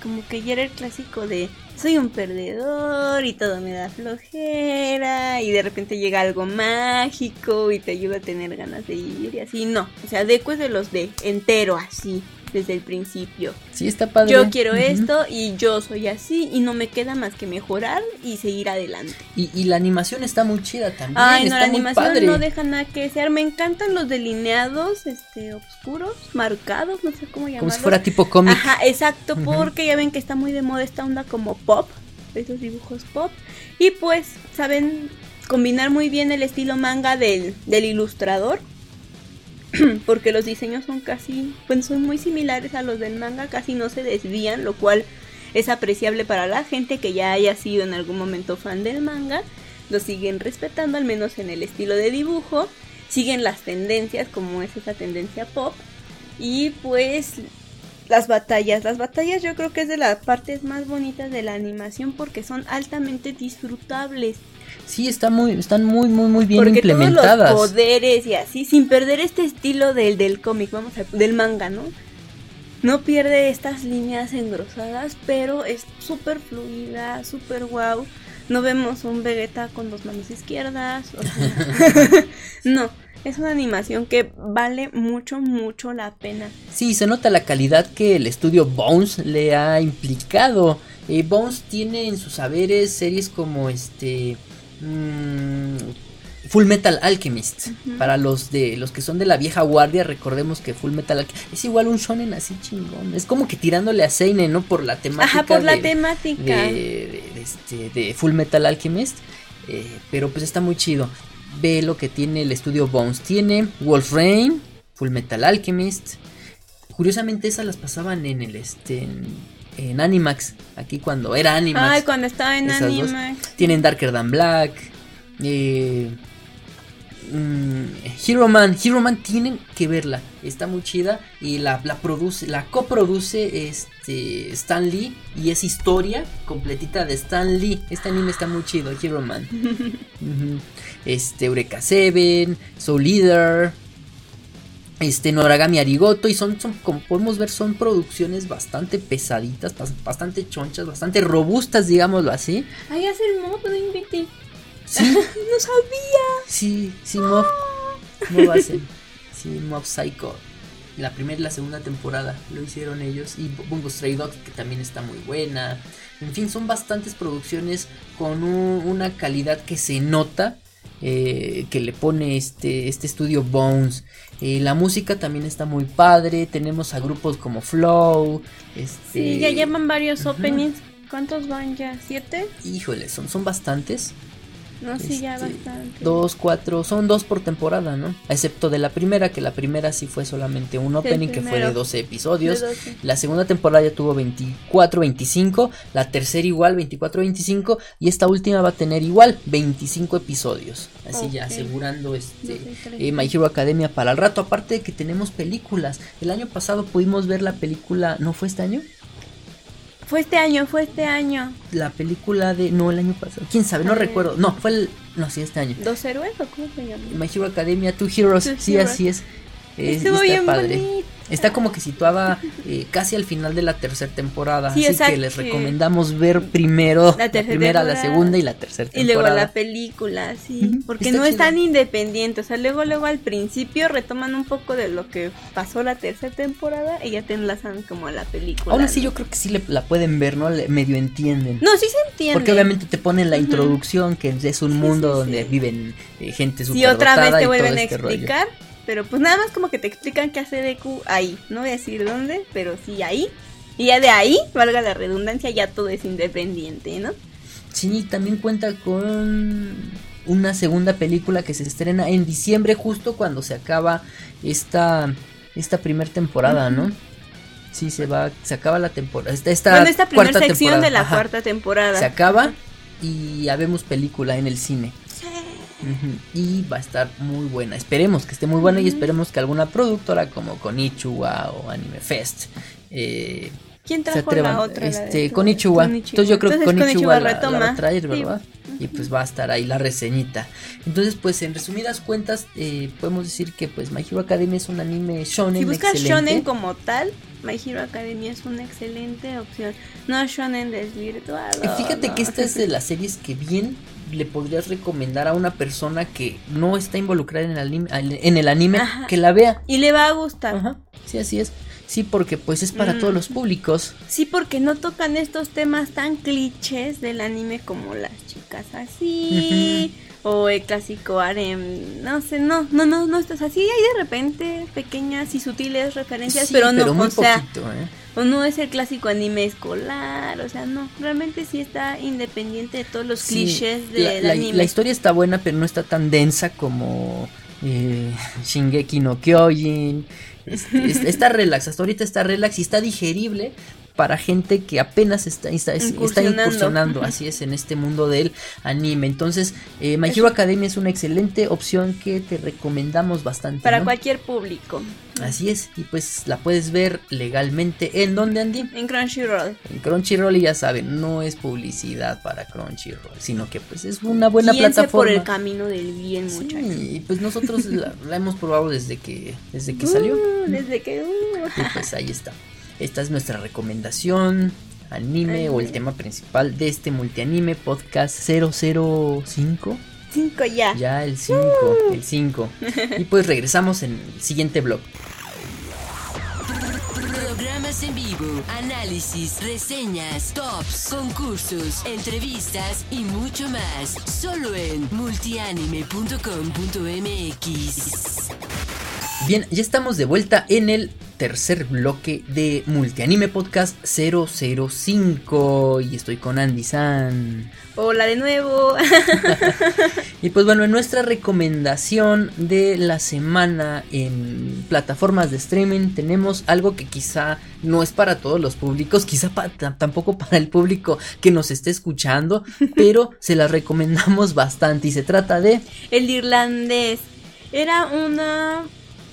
Como que ya era el clásico de soy un perdedor y todo me da flojera y de repente llega algo mágico y te ayuda a tener ganas de ir y así. No, o sea, Deku es de los de entero así desde el principio. Sí, está padre. Yo quiero esto y yo soy así y no me queda más que mejorar y seguir adelante. Y, la animación está muy chida también. Ay, no, la animación no deja nada que desear. Me encantan los delineados, este, oscuros, marcados, no sé cómo llamarlos. Como si fuera tipo cómic. Ajá, exacto, porque ya ven que está muy de moda esta onda como pop, esos dibujos pop. Y pues, saben combinar muy bien el estilo manga del, del ilustrador porque los diseños son casi, pues son muy similares a los del manga, casi no se desvían, lo cual es apreciable para la gente que ya haya sido en algún momento fan del manga, lo siguen respetando al menos en el estilo de dibujo, siguen las tendencias como es esa tendencia pop y pues las batallas. Las batallas yo creo que es de las partes más bonitas de la animación porque son altamente disfrutables. Sí, está muy, están muy, muy, muy bien porque implementadas. Todos los poderes y así, sin perder este estilo del, del cómic, vamos a, del manga, ¿no? No pierde estas líneas engrosadas, pero es súper fluida, súper wow. No vemos un Vegeta con dos manos izquierdas. O sea, no, es una animación que vale mucho, mucho la pena. Sí, se nota la calidad que el estudio Bones le ha implicado. Eh, Bones tiene en sus saberes series como este... Mmm, Full Metal Alchemist. Uh -huh. Para los de los que son de la vieja guardia, recordemos que Full Metal Alchemist es igual un shonen así chingón. Es como que tirándole a Seinen, ¿no? Por la temática. Ajá, por de, la temática. De, este, de Full Metal Alchemist. Eh, pero pues está muy chido. Ve lo que tiene el estudio Bones. Tiene Wolf Rain, Full Metal Alchemist. Curiosamente esas las pasaban en el este en, en Animax. Aquí cuando era Animax. Ay, cuando estaba en Animax. Dos. Tienen Darker Than Black. Eh, Mm, Hero Man, Hero Man tienen que verla, está muy chida y la, la produce, la coproduce este Stan Lee y es historia completita de Stan Lee. Este anime está muy chido, Hero Man. uh -huh. Este Eureka Seven, Soul Leader, este Noragami Arigoto y son, son como podemos ver son producciones bastante pesaditas, bastante chonchas, bastante robustas, digámoslo así. Ahí hace el modo de invité. Sí. no sabía. Sí, sí, Mob. Mob hacen. Sí, Mob Psycho. La primera y la segunda temporada lo hicieron ellos. Y Bungo Stray Dogs, que también está muy buena. En fin, son bastantes producciones con un, una calidad que se nota. Eh, que le pone este, este estudio Bones. Eh, la música también está muy padre. Tenemos a grupos como Flow. Este... Sí, ya llaman varios uh -huh. openings. ¿Cuántos van ya? ¿Siete? Híjole, son, son bastantes. No, sí, este, ya bastante. Dos, cuatro, son dos por temporada, ¿no? Excepto de la primera, que la primera sí fue solamente un opening, que fue de 12 episodios. De 12. La segunda temporada ya tuvo 24, 25. La tercera igual, 24, 25. Y esta última va a tener igual 25 episodios. Así okay. ya asegurando este eh, My Hero Academia para el rato. Aparte de que tenemos películas. El año pasado pudimos ver la película, ¿no fue este año? Fue este año, fue este año. La película de. No, el año pasado. ¿Quién sabe? No recuerdo. No, fue el. No, sí, este año. ¿Dos héroes o cómo se llama? My Hero Academia, Two Heroes. Two sí, Heroes. así es. Es Estuvo está bien padre. Está como que situada eh, casi al final de la tercera temporada. Sí, así exacto, que les sí. recomendamos ver primero La la, primera, la temporada. segunda y la tercera Y luego temporada. la película, sí. Porque está no es chido. tan independiente. O sea, luego, luego al principio retoman un poco de lo que pasó la tercera temporada y ya te enlazan como a la película. Así ¿no? yo creo que sí le- la pueden ver, ¿no? Le- medio entienden. No, sí se entiende. Porque obviamente te ponen la introducción, que es un Sí, mundo sí, donde sí. viven eh, gente Sí, super otra vez te y vuelven a este rollo. Pero pues nada más como que te explican qué hace Deku ahí. No voy a decir dónde, pero sí ahí. Y ya de ahí, valga la redundancia, ya todo es independiente, ¿no? Sí, también cuenta con una segunda película que se estrena en diciembre, justo cuando se acaba esta, esta primera temporada, ¿no? Sí, se va, se acaba la temporada. Esta, esta bueno, esta primera sección temporada, de la ajá. cuarta temporada. Se acaba y ya vemos película en el cine. Y va a estar muy buena. Esperemos que esté muy buena y esperemos que alguna productora como Konichiwa o Anime Fest eh, ¿Quién se trajo la otra? la este, Konichiwa. Entonces yo creo que Entonces, Konichiwa, la, retoma. la va a traer, Sí. ¿verdad? Y pues va a estar ahí la reseñita. Entonces, pues en resumidas cuentas, eh, podemos decir que pues My Hero Academia es un anime shonen Si buscas excelente. shonen como tal, My Hero Academia es una excelente opción. No shonen desvirtuado. Fíjate no. que esta es de las series que bien le podrías recomendar a una persona que no está involucrada en el anime, en el anime Ajá. que la vea. Y le va a gustar. Ajá, sí, así es. Sí, porque pues es para Mm. todos los públicos. Sí, porque no tocan estos temas tan clichés del anime como las chicas así. O el clásico harem, no sé, no, no, no, no, estás así, hay de repente pequeñas y sutiles referencias, Sí, pero no, muy o sea, poquito, ¿eh? o no es el clásico anime escolar, o sea, no, realmente sí está independiente de todos los Sí, clichés la, del la- anime. la historia está buena, pero no está tan densa como eh, Shingeki no Kyojin. Este, es- está relax, hasta ahorita está relax y está digerible. Para gente que apenas está, está, está Incursionando. así es, en este mundo del anime. Entonces, eh, My Hero Academia es una excelente opción que te recomendamos bastante. Para ¿no? cualquier público. Así es, y pues la puedes ver legalmente. ¿En dónde, Andy? En Crunchyroll. En Crunchyroll, y ya saben, no es publicidad para Crunchyroll, sino que pues es una buena Guíense plataforma. por el camino del bien, Sí, muchachos. y pues nosotros la, la hemos probado desde que desde que salió. Uh, desde que. uh. Y pues ahí está. Esta es nuestra recomendación, anime o el tema principal de este multianime podcast 005. Cinco ya. Ya el 5, el 5. Y pues regresamos en el siguiente blog. Programas en vivo, análisis, reseñas, tops, concursos, entrevistas y mucho más. Solo en multianime.com.mx. Bien, ya estamos de vuelta en el tercer bloque de Multianime Podcast 005 y estoy con Andy San. Hola de nuevo. Y pues bueno, en nuestra recomendación de la semana en plataformas de streaming tenemos algo que quizá no es para todos los públicos, quizá pa- tampoco para el público que nos esté escuchando, pero se la recomendamos bastante y se trata de... El irlandés. Era una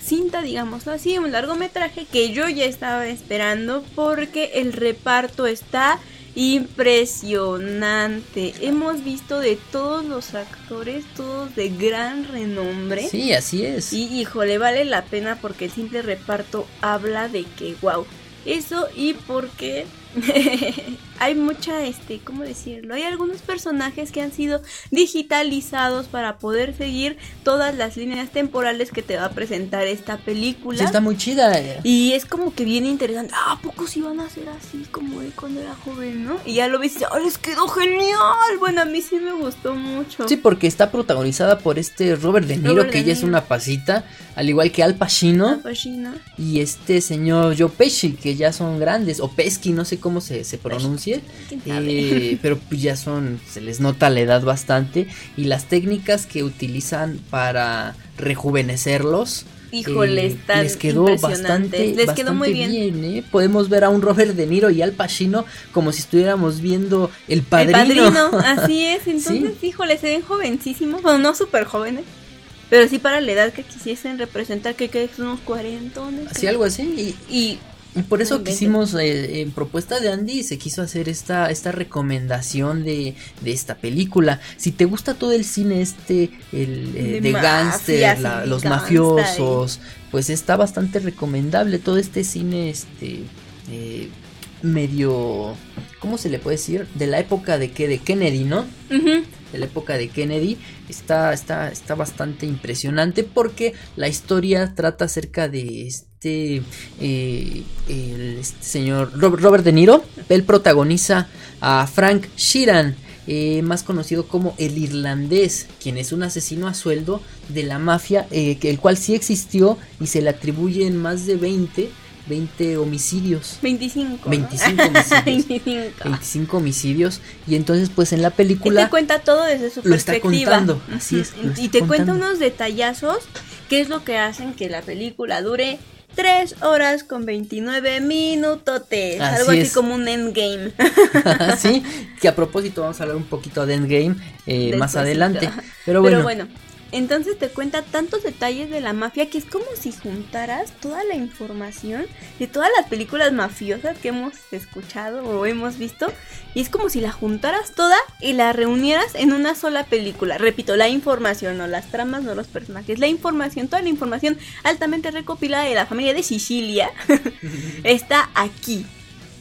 cinta, digamos así, un largometraje que yo ya estaba esperando porque el reparto está impresionante. Hemos visto de todos los actores, todos de gran renombre. Sí, así es. Y híjole, vale la pena porque el simple reparto habla de que, wow, eso y porque hay mucha, este, ¿cómo decirlo? Hay algunos personajes que han sido digitalizados para poder seguir todas las líneas temporales que te va a presentar esta película. Sí, está muy chida. eh. Y es como que bien interesante. Ah, ¿a poco sí van a ser así como él cuando era joven, no? Y ya lo ves y ¡ah, les quedó genial! Bueno, a mí sí me gustó mucho. Sí, porque está protagonizada por este Robert De Niro, Robert que De ya es una pasita, al igual que Al Pacino. Ah, pues sí, ¿no? Y este señor Joe Pesci, que ya son grandes, o Pesci, no sé cómo se, se pronuncie, Eh, pero pues ya son, se les nota la edad bastante, y las técnicas que utilizan para rejuvenecerlos, Híjole, eh, están les quedó bastante, Les quedó muy bien. ¿eh? Podemos ver a un Robert De Niro y Al Pacino como si estuviéramos viendo El El Padrino. padrino, así es. Entonces, híjole, se ven jovencísimos. Bueno, no súper jóvenes. Pero sí para la edad que quisiesen representar, que que son unos cuarentones. Así algo así, y, Y Y por eso quisimos, eh, en propuesta de Andy, se quiso hacer esta, esta recomendación de, de esta película. Si te gusta todo el cine este, el eh, De de, los gangsta mafiosos, pues está bastante recomendable todo este cine, este, eh, medio, ¿cómo se le puede decir? De la época de que de Kennedy, ¿no? de la época de Kennedy está, está, está bastante impresionante porque la historia trata acerca de este, eh, el- este señor Rob- Robert De Niro. Él protagoniza a Frank Sheeran, eh, más conocido como el irlandés, quien es un asesino a sueldo de la mafia, eh, que el cual sí existió y se le atribuyen más de 20, 20 homicidios. 25. 25 homicidios. 25. 25 homicidios y entonces pues en la Él película te cuenta todo desde su lo está perspectiva. contando, así es, lo Y está te cuenta contando. unos detallazos que es lo que hacen que la película dure 3 horas con 29 minutotes. Así algo así es. como un endgame. sí, que a propósito vamos a hablar un poquito de Endgame eh, más adelante. Pero bueno, Pero bueno, entonces te cuenta tantos detalles de la mafia que es como si juntaras toda la información de todas las películas mafiosas que hemos escuchado o hemos visto y es como si la juntaras toda y la reunieras en una sola película. Repito, la información, no las tramas, no los personajes, la información, toda la información altamente recopilada de la familia de Sicilia está aquí.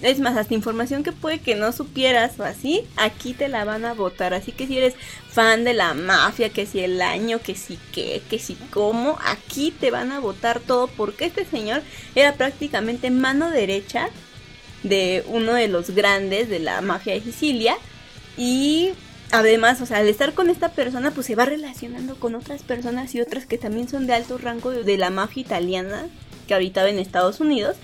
Es más, hasta información que puede que no supieras o así, aquí te la van a votar. Así que si eres fan de la mafia, que si el año, que si qué, que si cómo, aquí te van a votar todo porque este señor era prácticamente mano derecha de uno de los grandes de la mafia de Sicilia y además, o sea, al estar con esta persona, pues se va relacionando con otras personas y otras que también son de alto rango de, la mafia italiana que ahorita va en Estados Unidos.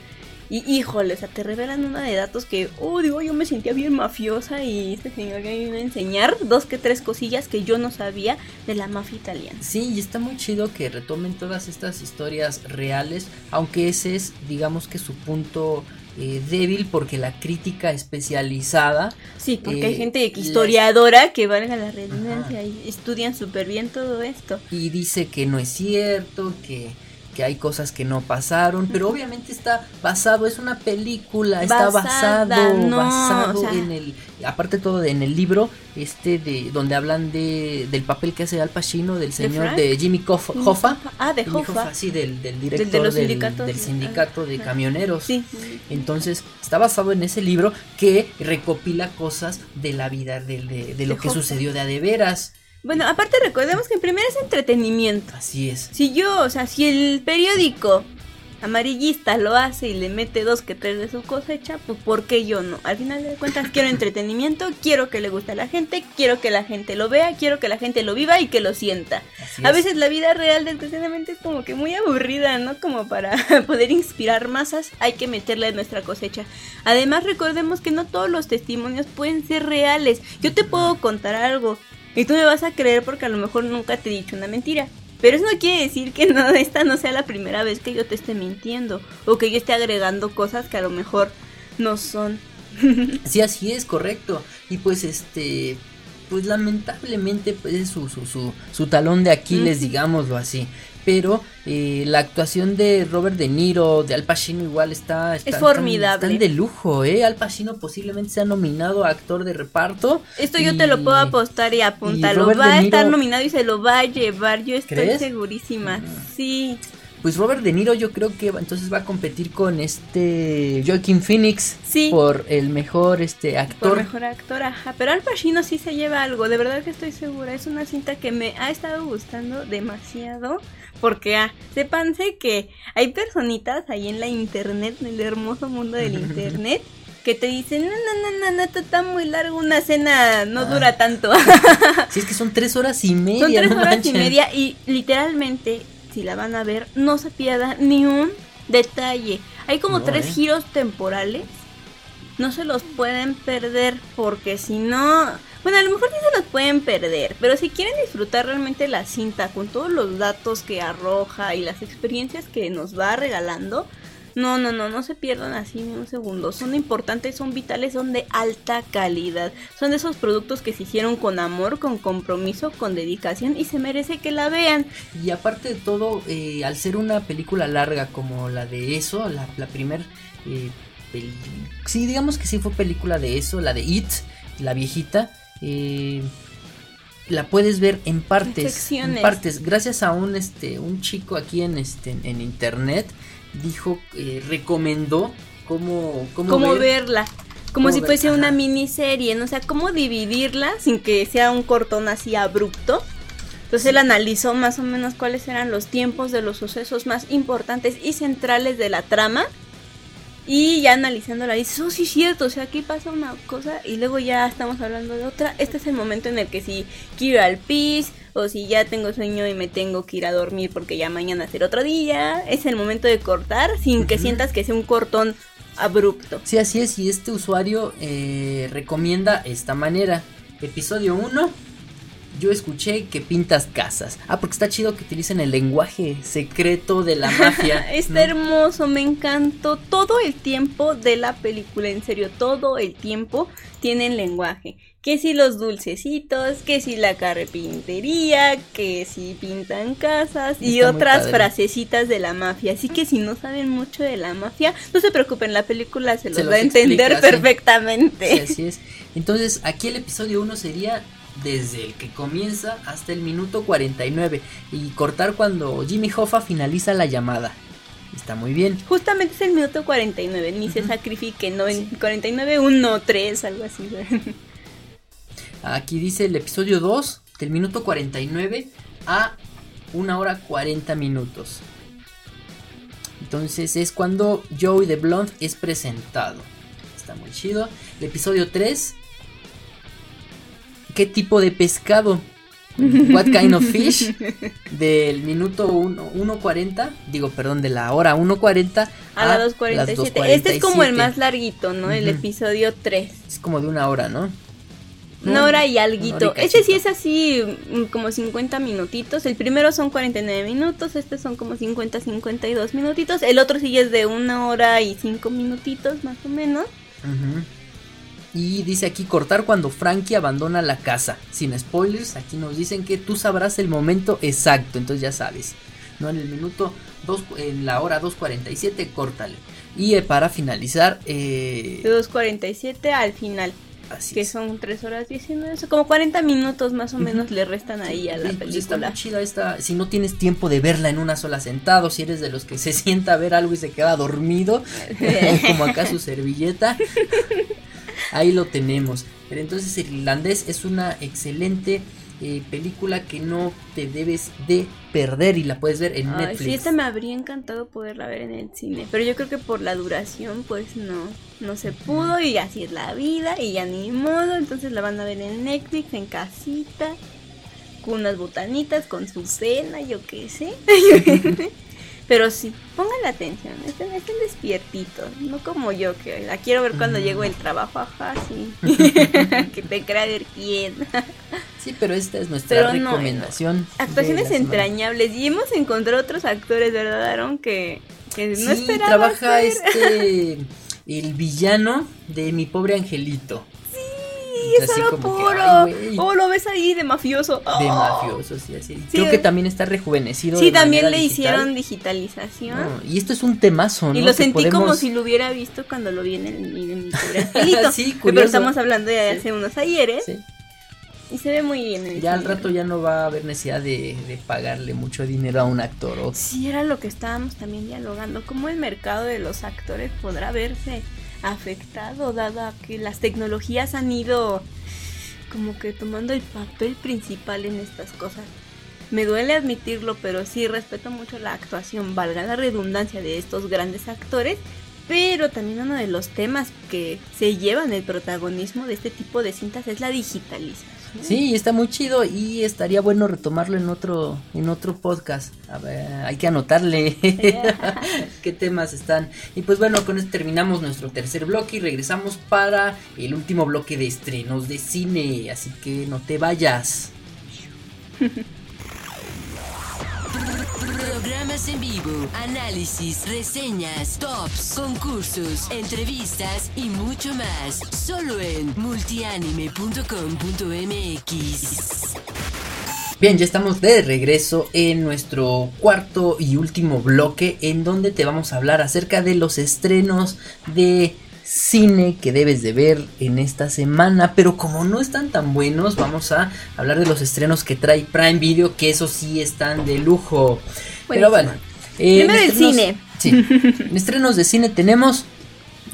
Y híjole, o sea, te revelan una de datos que, oh, digo, yo me sentía bien mafiosa y este señor me iba a enseñar dos que tres cosillas que yo no sabía de la mafia italiana. sí, y está muy chido que retomen todas estas historias reales, aunque ese es, digamos que su punto eh, débil porque la crítica especializada Sí, porque hay Eh, gente la- historiadora que valga la redundancia y estudian súper bien todo esto. y dice que no es cierto, que, que hay cosas que no pasaron, pero obviamente está basado, es una película, está basado, no, basado o sea- en el, aparte todo en el libro, este de donde hablan de del papel que hace Al Pacino, del señor de Jimmy Cof- Hoffa. Ah, de Hoffa. sí, del, del de director los del, sindicato de camioneros. Sí. Entonces, está basado en ese libro que recopila cosas de la vida, de, lo que Hoffa. sucedió de a de veras. Bueno, aparte recordemos que en primera es entretenimiento. Así es. Si yo, o sea, si el periódico amarillista lo hace y le mete dos que tres de su cosecha, pues ¿por qué yo no? Al final de cuentas quiero entretenimiento, quiero que le guste a la gente, quiero que la gente lo vea, quiero que la gente lo viva y que lo sienta. A es. veces la vida real desgraciadamente es como que muy aburrida, ¿no? Como para poder inspirar masas hay que meterla en nuestra cosecha. Además recordemos que no todos los testimonios pueden ser reales. Yo te puedo contar algo y tú me vas a creer porque a lo mejor nunca te he dicho una mentira. Pero eso no quiere decir que no, esta no sea la primera vez que yo te esté mintiendo o que yo esté agregando cosas que a lo mejor no son. Sí, así es, correcto. Y pues este, pues lamentablemente pues es su, su, su, su talón de Aquiles, digámoslo así. Pero eh, la actuación de Robert De Niro, de Al Pacino igual está... está- están- formidable. Están de lujo, ¿eh? Al Pacino posiblemente sea nominado a actor de reparto. Esto yo te lo puedo apostar y. Robert va a estar nominado y se lo va a llevar. Yo estoy ¿Crees? segurísima. Sí. Pues Robert De Niro yo creo que entonces va a competir con este Joaquin Phoenix Sí. por el mejor este Por actor. mejor actor, ajá. Pero Al Pacino sí se lleva algo, de verdad que estoy segura. Es una cinta que me ha estado gustando demasiado. Porque, ah, sépanse que hay personitas ahí en la internet, en el hermoso mundo del internet, que te dicen, no, no, no, no, no, está muy largo, una cena no Ah. dura tanto. Si es que son tres horas y media. Son tres no horas y media y literalmente, si la van a ver, no se pierda ni un detalle. Hay como No, tres ¿eh? giros temporales. No se los pueden perder porque si no... Bueno, a lo mejor sí se los pueden perder, pero si quieren disfrutar realmente la cinta con todos los datos que arroja y las experiencias que nos va regalando, no, no, no, no se pierdan así ni un segundo. Son importantes, son vitales, son de alta calidad. Son de esos productos que se hicieron con amor, con compromiso, con dedicación y se merece que la vean. Y aparte de todo, eh, al ser una película larga como la de eso, la, la primer... eh, peli- sí, digamos que sí fue película de eso, la de It, la viejita. eh, la puedes ver en partes, en partes. Gracias a un este un chico aquí en este en internet dijo eh, recomendó cómo cómo, Cómo ver verla. Como Cómo si ver- fuese una miniserie, ¿no? O sea, cómo dividirla sin que sea un cortón así abrupto. Entonces él analizó más o menos cuáles eran los tiempos de los sucesos más importantes y centrales de la trama. Y ya analizándola dices, oh sí es cierto, o sea, aquí pasa una cosa y luego ya estamos hablando de otra. Este es el momento en el que si quiero ir al pis o si ya tengo sueño y me tengo que ir a dormir porque ya mañana será otro día, es el momento de cortar sin que sientas que sea un cortón abrupto. Sí, así es, y este usuario eh, recomienda esta manera. Episodio 1, yo escuché que pintas casas. Ah, porque está chido que utilicen el lenguaje secreto de la mafia. Está ¿no? hermoso, me encantó todo el tiempo de la película, en serio, todo el tiempo tienen lenguaje. Que si los dulcecitos, que si la carpintería, que si pintan casas y Está muy otras frasecitas de la mafia. Así que si no saben mucho de la mafia, no se preocupen, la película se los Se va a los entender explica, sí. perfectamente. Sí, así es. Entonces, aquí el episodio 1 sería desde el que comienza hasta el minuto 49 y cortar cuando Jimmy Hoffa finaliza la llamada. Está muy bien. Justamente es el minuto 49, ni se Ujú. sacrifiquen, ¿no? En 49, 1, 3, algo así. Aquí dice el episodio 2 del minuto 49 a 1 hora 40 minutos. Entonces es cuando Joey de Blonde es presentado. Está muy chido. El episodio 3. ¿Qué tipo de pescado? What kind of fish? Del minuto 1 1.40, digo, perdón, de la hora 1.40 A la las 2.47. Este es como el 2:47. más larguito, ¿no? El Ujú. episodio 3. Es como de una hora, ¿no? Una hora y alguito. Este sí es así mm, como 50 minutitos. El primero son 49 minutos, este son como 50, 52 minutitos. El otro sí es de una hora y cinco minutitos más o menos. Y dice aquí cortar cuando Frankie abandona la casa. Sin spoilers, aquí nos dicen que tú sabrás el momento exacto, entonces ya sabes. No en el minuto 2, en la hora 2.47, córtale. Y eh, para finalizar, eh, De 2.47 al final, así que es. son 3 horas 19, o sea, como 40 minutos más o menos le restan ahí a la Sí, pues está película. muy chida esta. Si no tienes tiempo de verla en una sola sentado, si eres de los que se sienta a ver algo y se queda dormido, como acá su servilleta, ahí lo tenemos. Pero entonces el irlandés es una excelente eh, película que no te debes de perder y la puedes ver en Ay, Netflix. sí, esta me habría encantado poderla ver en el cine, pero yo creo que por la duración, pues no, no se pudo y así es la vida y ya ni modo, entonces la van a ver en Netflix, en casita, con unas botanitas, con su cena, yo qué sé. pero sí, pongan la atención, estén, estén despiertitos, no como yo que la quiero ver cuando Mm. llego del trabajo, ajá, sí, que te crea ver quién. Sí, pero esta es nuestra Pero no, recomendación. de Actuaciones entrañables y hemos encontrado otros actores, ¿verdad, Aaron? Que, que no sí, esperaba trabaja este el villano de mi pobre angelito. Sí, es Así oro como que, puro. güey. oh, lo ves ahí de mafioso. de Oh. mafiosos y así. Creo que también está rejuvenecido. Sí, de también le digital. hicieron digitalización. No, y esto es un temazo, ¿no? Y lo Que sentí como si lo hubiera visto cuando lo vi en, el, en mi. Sí, Pero curioso. estamos hablando de Sí. hace unos ayeres. Sí, Y se ve muy bien. Ya al rato ya no va a haber necesidad de, de pagarle mucho dinero a un actor. o- Sí, era lo que estábamos también dialogando. ¿Cómo el mercado de los actores podrá verse afectado, dado que las tecnologías han ido como que tomando el papel principal en estas cosas? Me duele admitirlo, pero sí respeto mucho la actuación, valga la redundancia de estos grandes actores. Pero también uno de los temas que se llevan el protagonismo de este tipo de cintas es la digitalización. Sí, está muy chido y estaría bueno retomarlo en otro en otro podcast. A ver, hay que anotarle qué temas están. Y pues bueno, con esto terminamos nuestro tercer bloque y regresamos para el último bloque de estrenos de cine. Así que no te vayas. Programas en vivo, análisis, reseñas, tops, concursos, entrevistas y mucho más. Solo en multianime.com.mx. Bien, ya estamos de regreso en nuestro cuarto y último bloque en donde te vamos a hablar acerca de los estrenos de cine que debes de ver en esta semana, pero como no están tan buenos, vamos a hablar de los estrenos que trae Prime Video, que eso sí están de lujo. Pero bueno, eh, Primero el cine. Sí, en estrenos de cine tenemos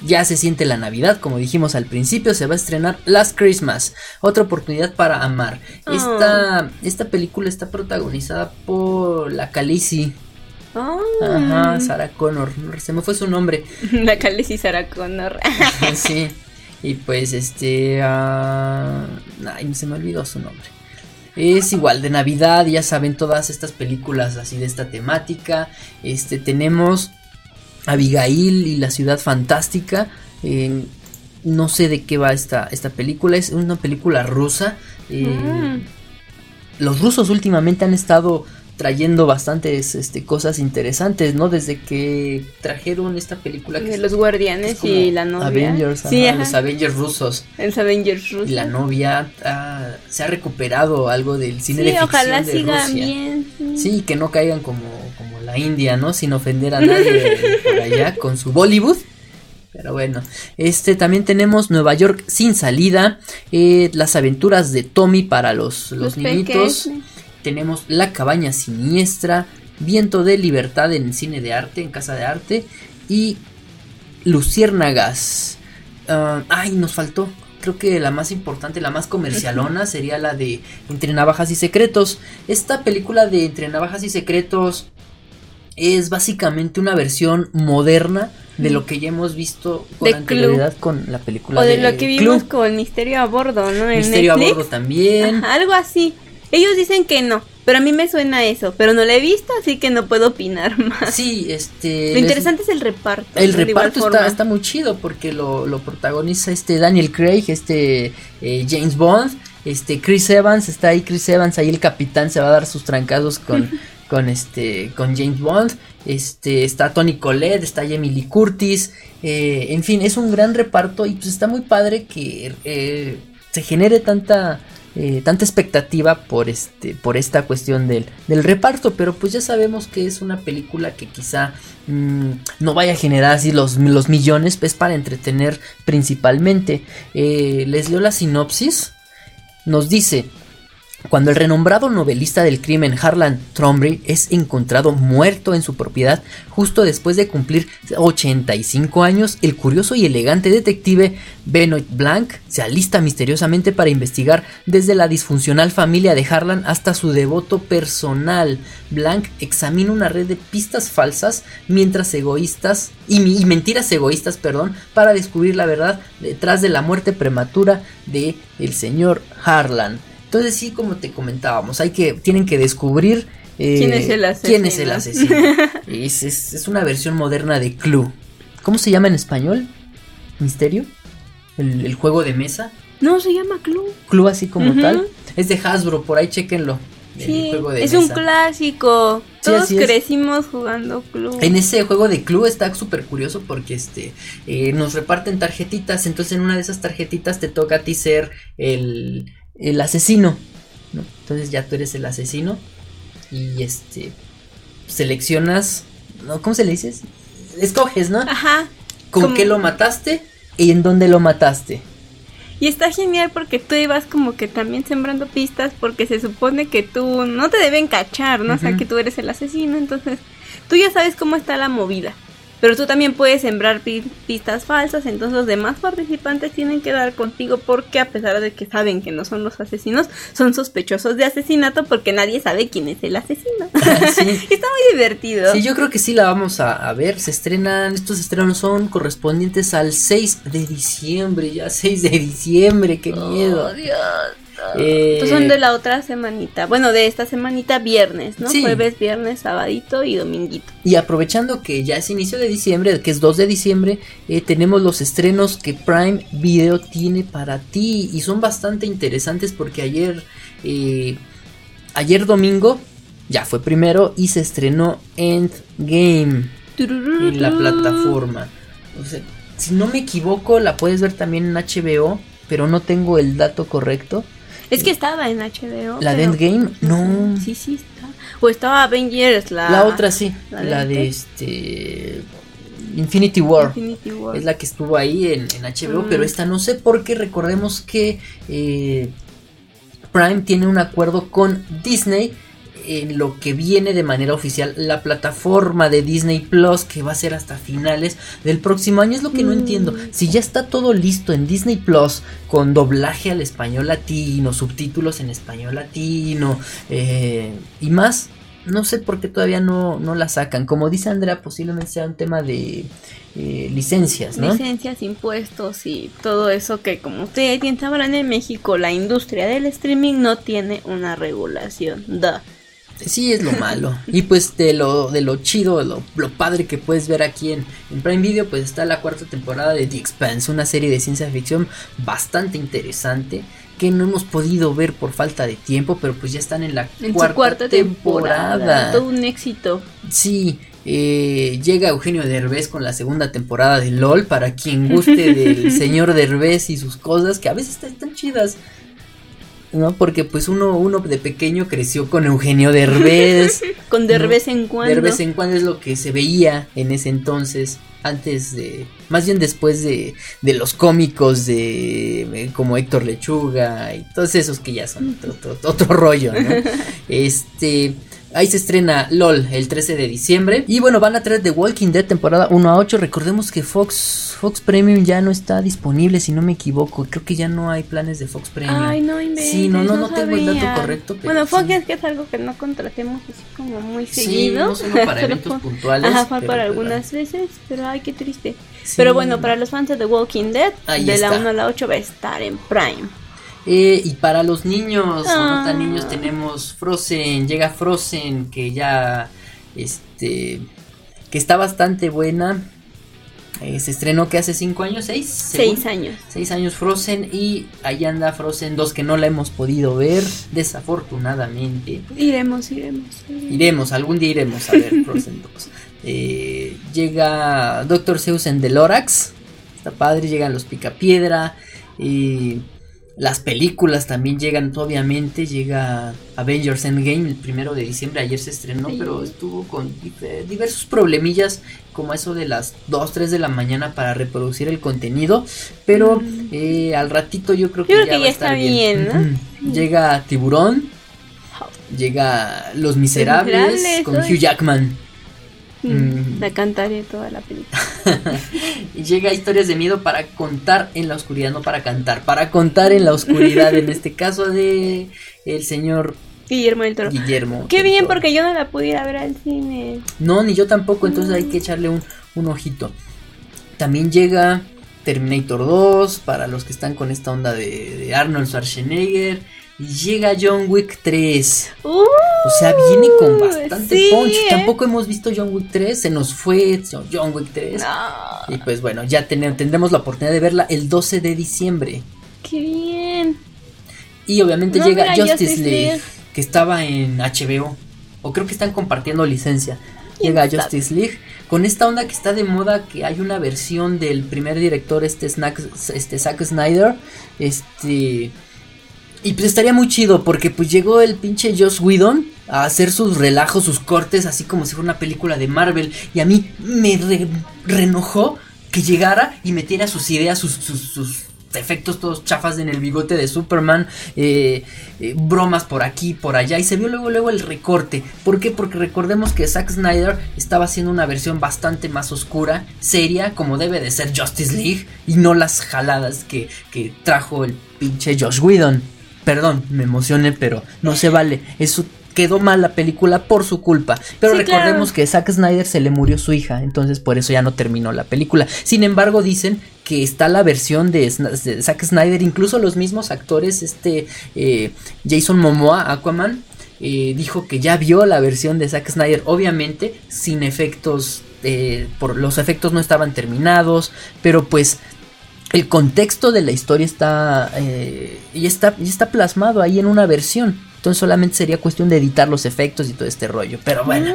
ya se siente la Navidad, como dijimos al principio, se va a estrenar Last Christmas, otra oportunidad para amar. Esta, esta película está protagonizada por la Khaleesi, Oh. ajá, Sarah Connor, se me fue su nombre, La Khaleesi Sarah Connor. sí, y pues este, ah, ay, se me olvidó su nombre. Es igual de Navidad, ya saben todas estas películas así de esta temática. Este tenemos Abigail y la ciudad fantástica. eh, no sé de qué va esta, esta película, es una película rusa. eh, Mm. Los rusos últimamente han estado trayendo bastantes este, cosas interesantes, ¿no? Desde que trajeron esta película que De es- los es guardianes como y la novia. Avengers, sí, ajá, los Avengers rusos. Los Avengers rusos. Y la novia ah, se ha recuperado algo del cine sí, de ficción ojalá de sigan Rusia. bien. Sí. Sí, que no caigan como, como la India, ¿no? Sin ofender a nadie por allá con su Bollywood. Pero bueno, este también tenemos Nueva York sin salida, eh, las aventuras de Tommy para los, los, Los niñitos. pequeños. Tenemos La cabaña siniestra, Viento de libertad en cine de arte, en casa de arte y Luciérnagas. Ah, ay, nos faltó. Creo que la más importante, la más comercialona sería la de Entre Navajas y Secretos. Esta película de Entre Navajas y Secretos es básicamente una versión moderna de lo que ya hemos visto con De anterioridad con la película O de lo que Club. vimos con Misterio a bordo, ¿no? En Misterio a bordo también. Ajá, algo así. Ellos dicen que no, pero a mí me suena eso, pero no la he visto, así que no puedo opinar más. Sí, este... Lo interesante es el reparto. El reparto está, está muy chido porque lo, lo protagoniza este Daniel Craig, este eh, James Bond, este Chris Evans, está ahí Chris Evans, ahí el capitán se va a dar sus trancados con, con este con James Bond, este está Tony Collette, está Lee Curtis, eh, en fin, es un gran reparto y pues está muy padre que eh, se genere tanta eh, tanta expectativa por este por esta cuestión del, del reparto pero pues ya sabemos que es una película que quizá mm, no vaya a generar así los, los millones es para entretener principalmente. Eh, les leo la sinopsis. Nos dice cuando el renombrado novelista del crimen Harlan Thrombey es encontrado muerto en su propiedad justo después de cumplir 85 años, el curioso y elegante detective Benoit Blanc se alista misteriosamente para investigar desde la disfuncional familia de Harlan hasta su devoto personal. Blanc examina una red de pistas falsas mientras egoístas y, y mentiras egoístas, perdón, para descubrir la verdad detrás de la muerte prematura de el señor Harlan. Entonces sí, como te comentábamos, hay que tienen que descubrir eh, ¿Quién es el asesino? quién es el asesino. es, es- es una versión moderna de Clue. ¿Cómo se llama en español? ¿Misterio? ¿El, el juego de mesa? No, se llama Club. Clue así como tal. Es de Hasbro, por ahí chequenlo. Sí, juego de es un mesa. clásico. Sí, Todos crecimos jugando Club. En ese juego de Clue está súper curioso porque este eh, nos reparten tarjetitas, entonces en una de esas tarjetitas te toca a ti ser el, el asesino, ¿no? Entonces ya tú eres el asesino y este seleccionas, ¿no? ¿Cómo se le dice? Escoges, ¿no? Ajá. ¿Con como- qué lo mataste y en dónde lo mataste? Y está genial porque tú ibas como que también sembrando pistas porque se supone que tú no te deben cachar, ¿no? O sea, que tú eres el asesino, entonces tú ya sabes cómo está la movida. Pero tú también puedes sembrar pi- pistas falsas, entonces los demás participantes tienen que dar contigo porque a pesar de que saben que no son los asesinos, son sospechosos de asesinato porque nadie sabe quién es el asesino. Sí. Está muy divertido. Sí, yo creo que sí la vamos a, a ver. Se estrenan, estos estrenos son correspondientes al 6 de diciembre, ya 6 de diciembre, qué miedo. Oh, Dios. Eh, son de la otra semanita. Bueno, de esta semanita viernes, ¿no? Sí. Jueves, viernes, sabadito y dominguito. Y aprovechando que ya es inicio de diciembre, que es 2 de diciembre, eh, tenemos los estrenos que Prime Video tiene para ti. Y son bastante interesantes porque ayer, eh, ayer domingo, ya fue primero y se estrenó Endgame en la plataforma. O sea, si no me equivoco, la puedes ver también en HBO, pero no tengo el dato correcto. Es que estaba en HBO. ¿La de pero- Endgame? No. Sí, sí está. O estaba Avengers, la, La otra sí, la la, de de este Infinity War. Infinity War. Es la que estuvo ahí en, en HBO, Mm. pero esta no sé por qué. Recordemos que eh, Prime tiene un acuerdo con Disney en lo que viene de manera oficial la plataforma de Disney Plus que va a ser hasta finales del próximo año. Es lo que no Mm. entiendo. Si ya está todo listo en Disney Plus con doblaje al español latino, subtítulos en español latino eh, y más. No sé por qué todavía no, no la sacan. Como dice Andrea, posiblemente sea un tema de eh, licencias, ¿no? Licencias, impuestos y todo eso que como ustedes bien sabrán en México la industria del streaming no tiene una regulación. Duh. Sí, es lo malo. Y pues de lo, de lo chido, lo, lo padre que puedes ver aquí en, en Prime Video, pues está la cuarta temporada de The Expanse, una serie de ciencia ficción bastante interesante que no hemos podido ver por falta de tiempo, pero pues ya están en la En cuarta, su cuarta temporada. temporada. Todo un éxito. Sí, eh, llega Eugenio Derbez con la segunda temporada de LOL para quien guste del señor Derbez y sus cosas que a veces están, están chidas. ¿No? Porque pues uno, uno de pequeño creció con Eugenio Derbez. Con de No, vez en cuando. De vez en cuando es lo que se veía en ese entonces, antes de, más bien después de, de los cómicos de eh, como Héctor Lechuga y todos esos que ya son otro, otro- otro rollo, ¿no? Este, ahí se estrena LOL el 13 de diciembre y bueno, van a traer The Walking Dead temporada 1 a 8, recordemos que Fox, Fox Premium ya no está disponible si no me equivoco, creo que ya no hay planes de Fox Premium. Ay, no inventes, Sí, no, no, no tengo el dato correcto, pero Bueno, Fox sí. es que es algo que no contratemos así como muy Sí, seguido. no solo para eventos fue- puntuales. Ajá, fue pero, para algunas veces, pero ay, qué triste. sí. Pero bueno, para los fans de The Walking Dead, Ahí de la está. 1 a la 8 va a estar en Prime. Eh, y para los niños, o no tan Ah. niños, tenemos Frozen. Llega Frozen, que ya. Este. Que está bastante buena. Eh, se estrenó que hace 5 años, 6? Seis años. Seis años Frozen y ahí anda Frozen 2 que no la hemos podido ver, desafortunadamente. Iremos, iremos. Iremos, algún día iremos a ver Frozen 2. Eh, llega Doctor Zeus en Delorax, está padre, llegan los Picapiedra. Y las películas también llegan, obviamente, llega Avengers Endgame el primero de diciembre, ayer se estrenó, Sí. pero estuvo con diversos problemillas, como eso de las 2, 3 de la mañana para reproducir el contenido, pero Mm. eh, al ratito yo creo que Yo creo ya que va ya a estar está bien. Llega Tiburón, llega Los Miserables, Miserables, con. Hugh Jackman. Mm, Mm. La cantaré toda la película. Y llega historias de miedo para contar en la oscuridad, no para cantar, para contar en la oscuridad, en este caso de el señor Guillermo del Toro. Guillermo. Qué bien, Toro. porque yo no la pude ir a ver al cine. No, ni yo tampoco, entonces hay que echarle un, un ojito. También llega Terminator 2, para los que están con esta onda de, de Arnold Schwarzenegger. Y llega John Wick 3. Uh, O sea, viene con bastante sí, punch. ¿eh? Tampoco hemos visto John Wick 3, se nos fue John Wick 3. no, Y pues bueno, ya tendremos la oportunidad de verla el 12 de diciembre. qué bien. Y obviamente No, llega mira, Justice, League. Que estaba en HBO. O creo que están compartiendo licencia. Llega? Justice League con esta onda que está de moda, que hay una versión del primer director, este, Snack, este Zack Snyder. Este. Y pues estaría muy chido porque pues llegó el pinche Joss Whedon a hacer sus relajos, sus cortes, así como si fuera una película de Marvel. Y a mí me re- reenojó que llegara y metiera sus ideas, sus, sus, sus efectos todos chafas en el bigote de Superman, eh, eh, bromas por aquí, por allá. Y se vio luego, luego el recorte. ¿Por qué? Porque recordemos que Zack Snyder estaba haciendo una versión bastante más oscura, seria, como debe de ser Justice League, y no las jaladas que, que trajo el pinche Josh Whedon. Perdón, me emocioné, pero no se vale. Eso quedó mal la película por su culpa. Pero Sí, recordemos claro. que Zack Snyder se le murió su hija, entonces por eso ya no terminó la película. Sin embargo, dicen que está la versión de, Zack Snyder, incluso los mismos actores, este eh, Jason Momoa, Aquaman, eh, dijo que ya vio la versión de Zack Snyder, obviamente sin efectos, eh, por los efectos no estaban terminados, pero pues el contexto de la historia está, eh, y está y está plasmado ahí en una versión. Entonces solamente sería cuestión de editar los efectos y todo este rollo. Pero bueno,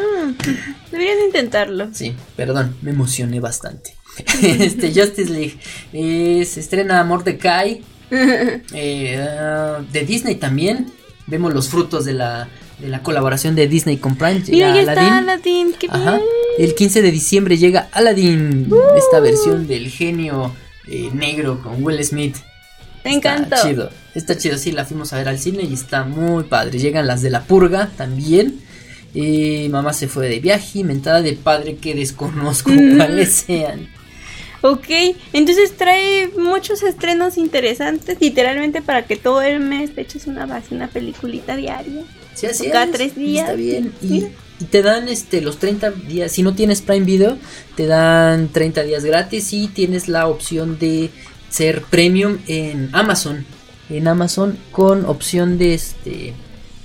deberían intentarlo. sí, perdón, me emocioné bastante. este Justice League eh, se estrena Mordecai eh, ah, de Disney también. Vemos los frutos de la, de la colaboración de Disney con Prime. Mira, Llega está Aladdin. Qué Ajá. El 15 de diciembre llega Aladdin, esta versión del genio eh, negro con Will Smith. Me encantó. Está chido, está chido, sí, la fuimos a ver al cine y está muy padre. Llegan las de la purga también. Eh, mamá se fue de viaje, mentada de padre que desconozco Mm. cuáles sean. Ok, entonces trae muchos estrenos interesantes, literalmente para que todo el mes te eches una base, una peliculita diaria. Sí, así Cada es, tres días. Está bien. Y, y te dan este los 30 días. Si no tienes Prime Video, te dan 30 días gratis y tienes la opción de ser premium en Amazon. En Amazon con opción de este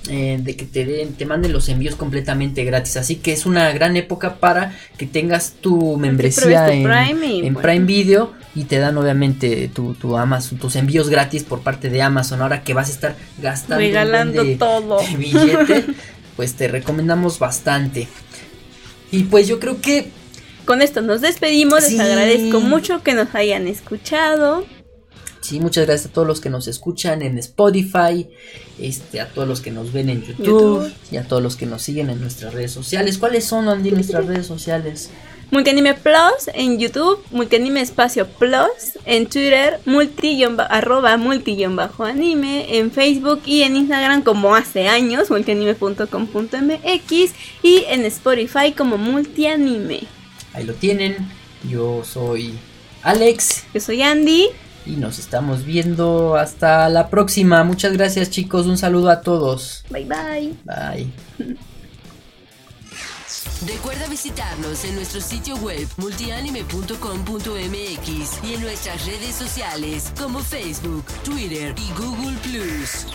eh, de que te den, te manden los envíos completamente gratis. Así que es una gran época para que tengas tu membresía tu en, Prime y, en bueno. Prime Video y te dan obviamente tu, tu Amazon, tus envíos gratis por parte de Amazon. Ahora que vas a estar gastando Regalando de- todo. de billete, pues te recomendamos bastante. Y pues yo creo que Con esto nos despedimos, Sí. les agradezco mucho que nos hayan escuchado. Sí, muchas gracias a todos los que nos escuchan en Spotify, este, a todos los que nos ven en YouTube, YouTube. y a todos los que nos siguen en nuestras redes sociales. ¿Cuáles son, Andy, nuestras redes sociales? Multianime Plus en YouTube, Multianime Espacio Plus en Twitter, multi arroba multi bajo anime en Facebook y en Instagram como hace años, multianime.com.mx y en Spotify como multianime. Ahí lo tienen. Yo soy Alex Yo soy Andy. Y nos estamos viendo hasta la próxima. Muchas gracias, chicos. Un saludo a todos. Bye bye. Bye. Recuerda visitarnos en nuestro sitio web multianime.com.mx y en nuestras redes sociales como Facebook, Twitter y Google Plus.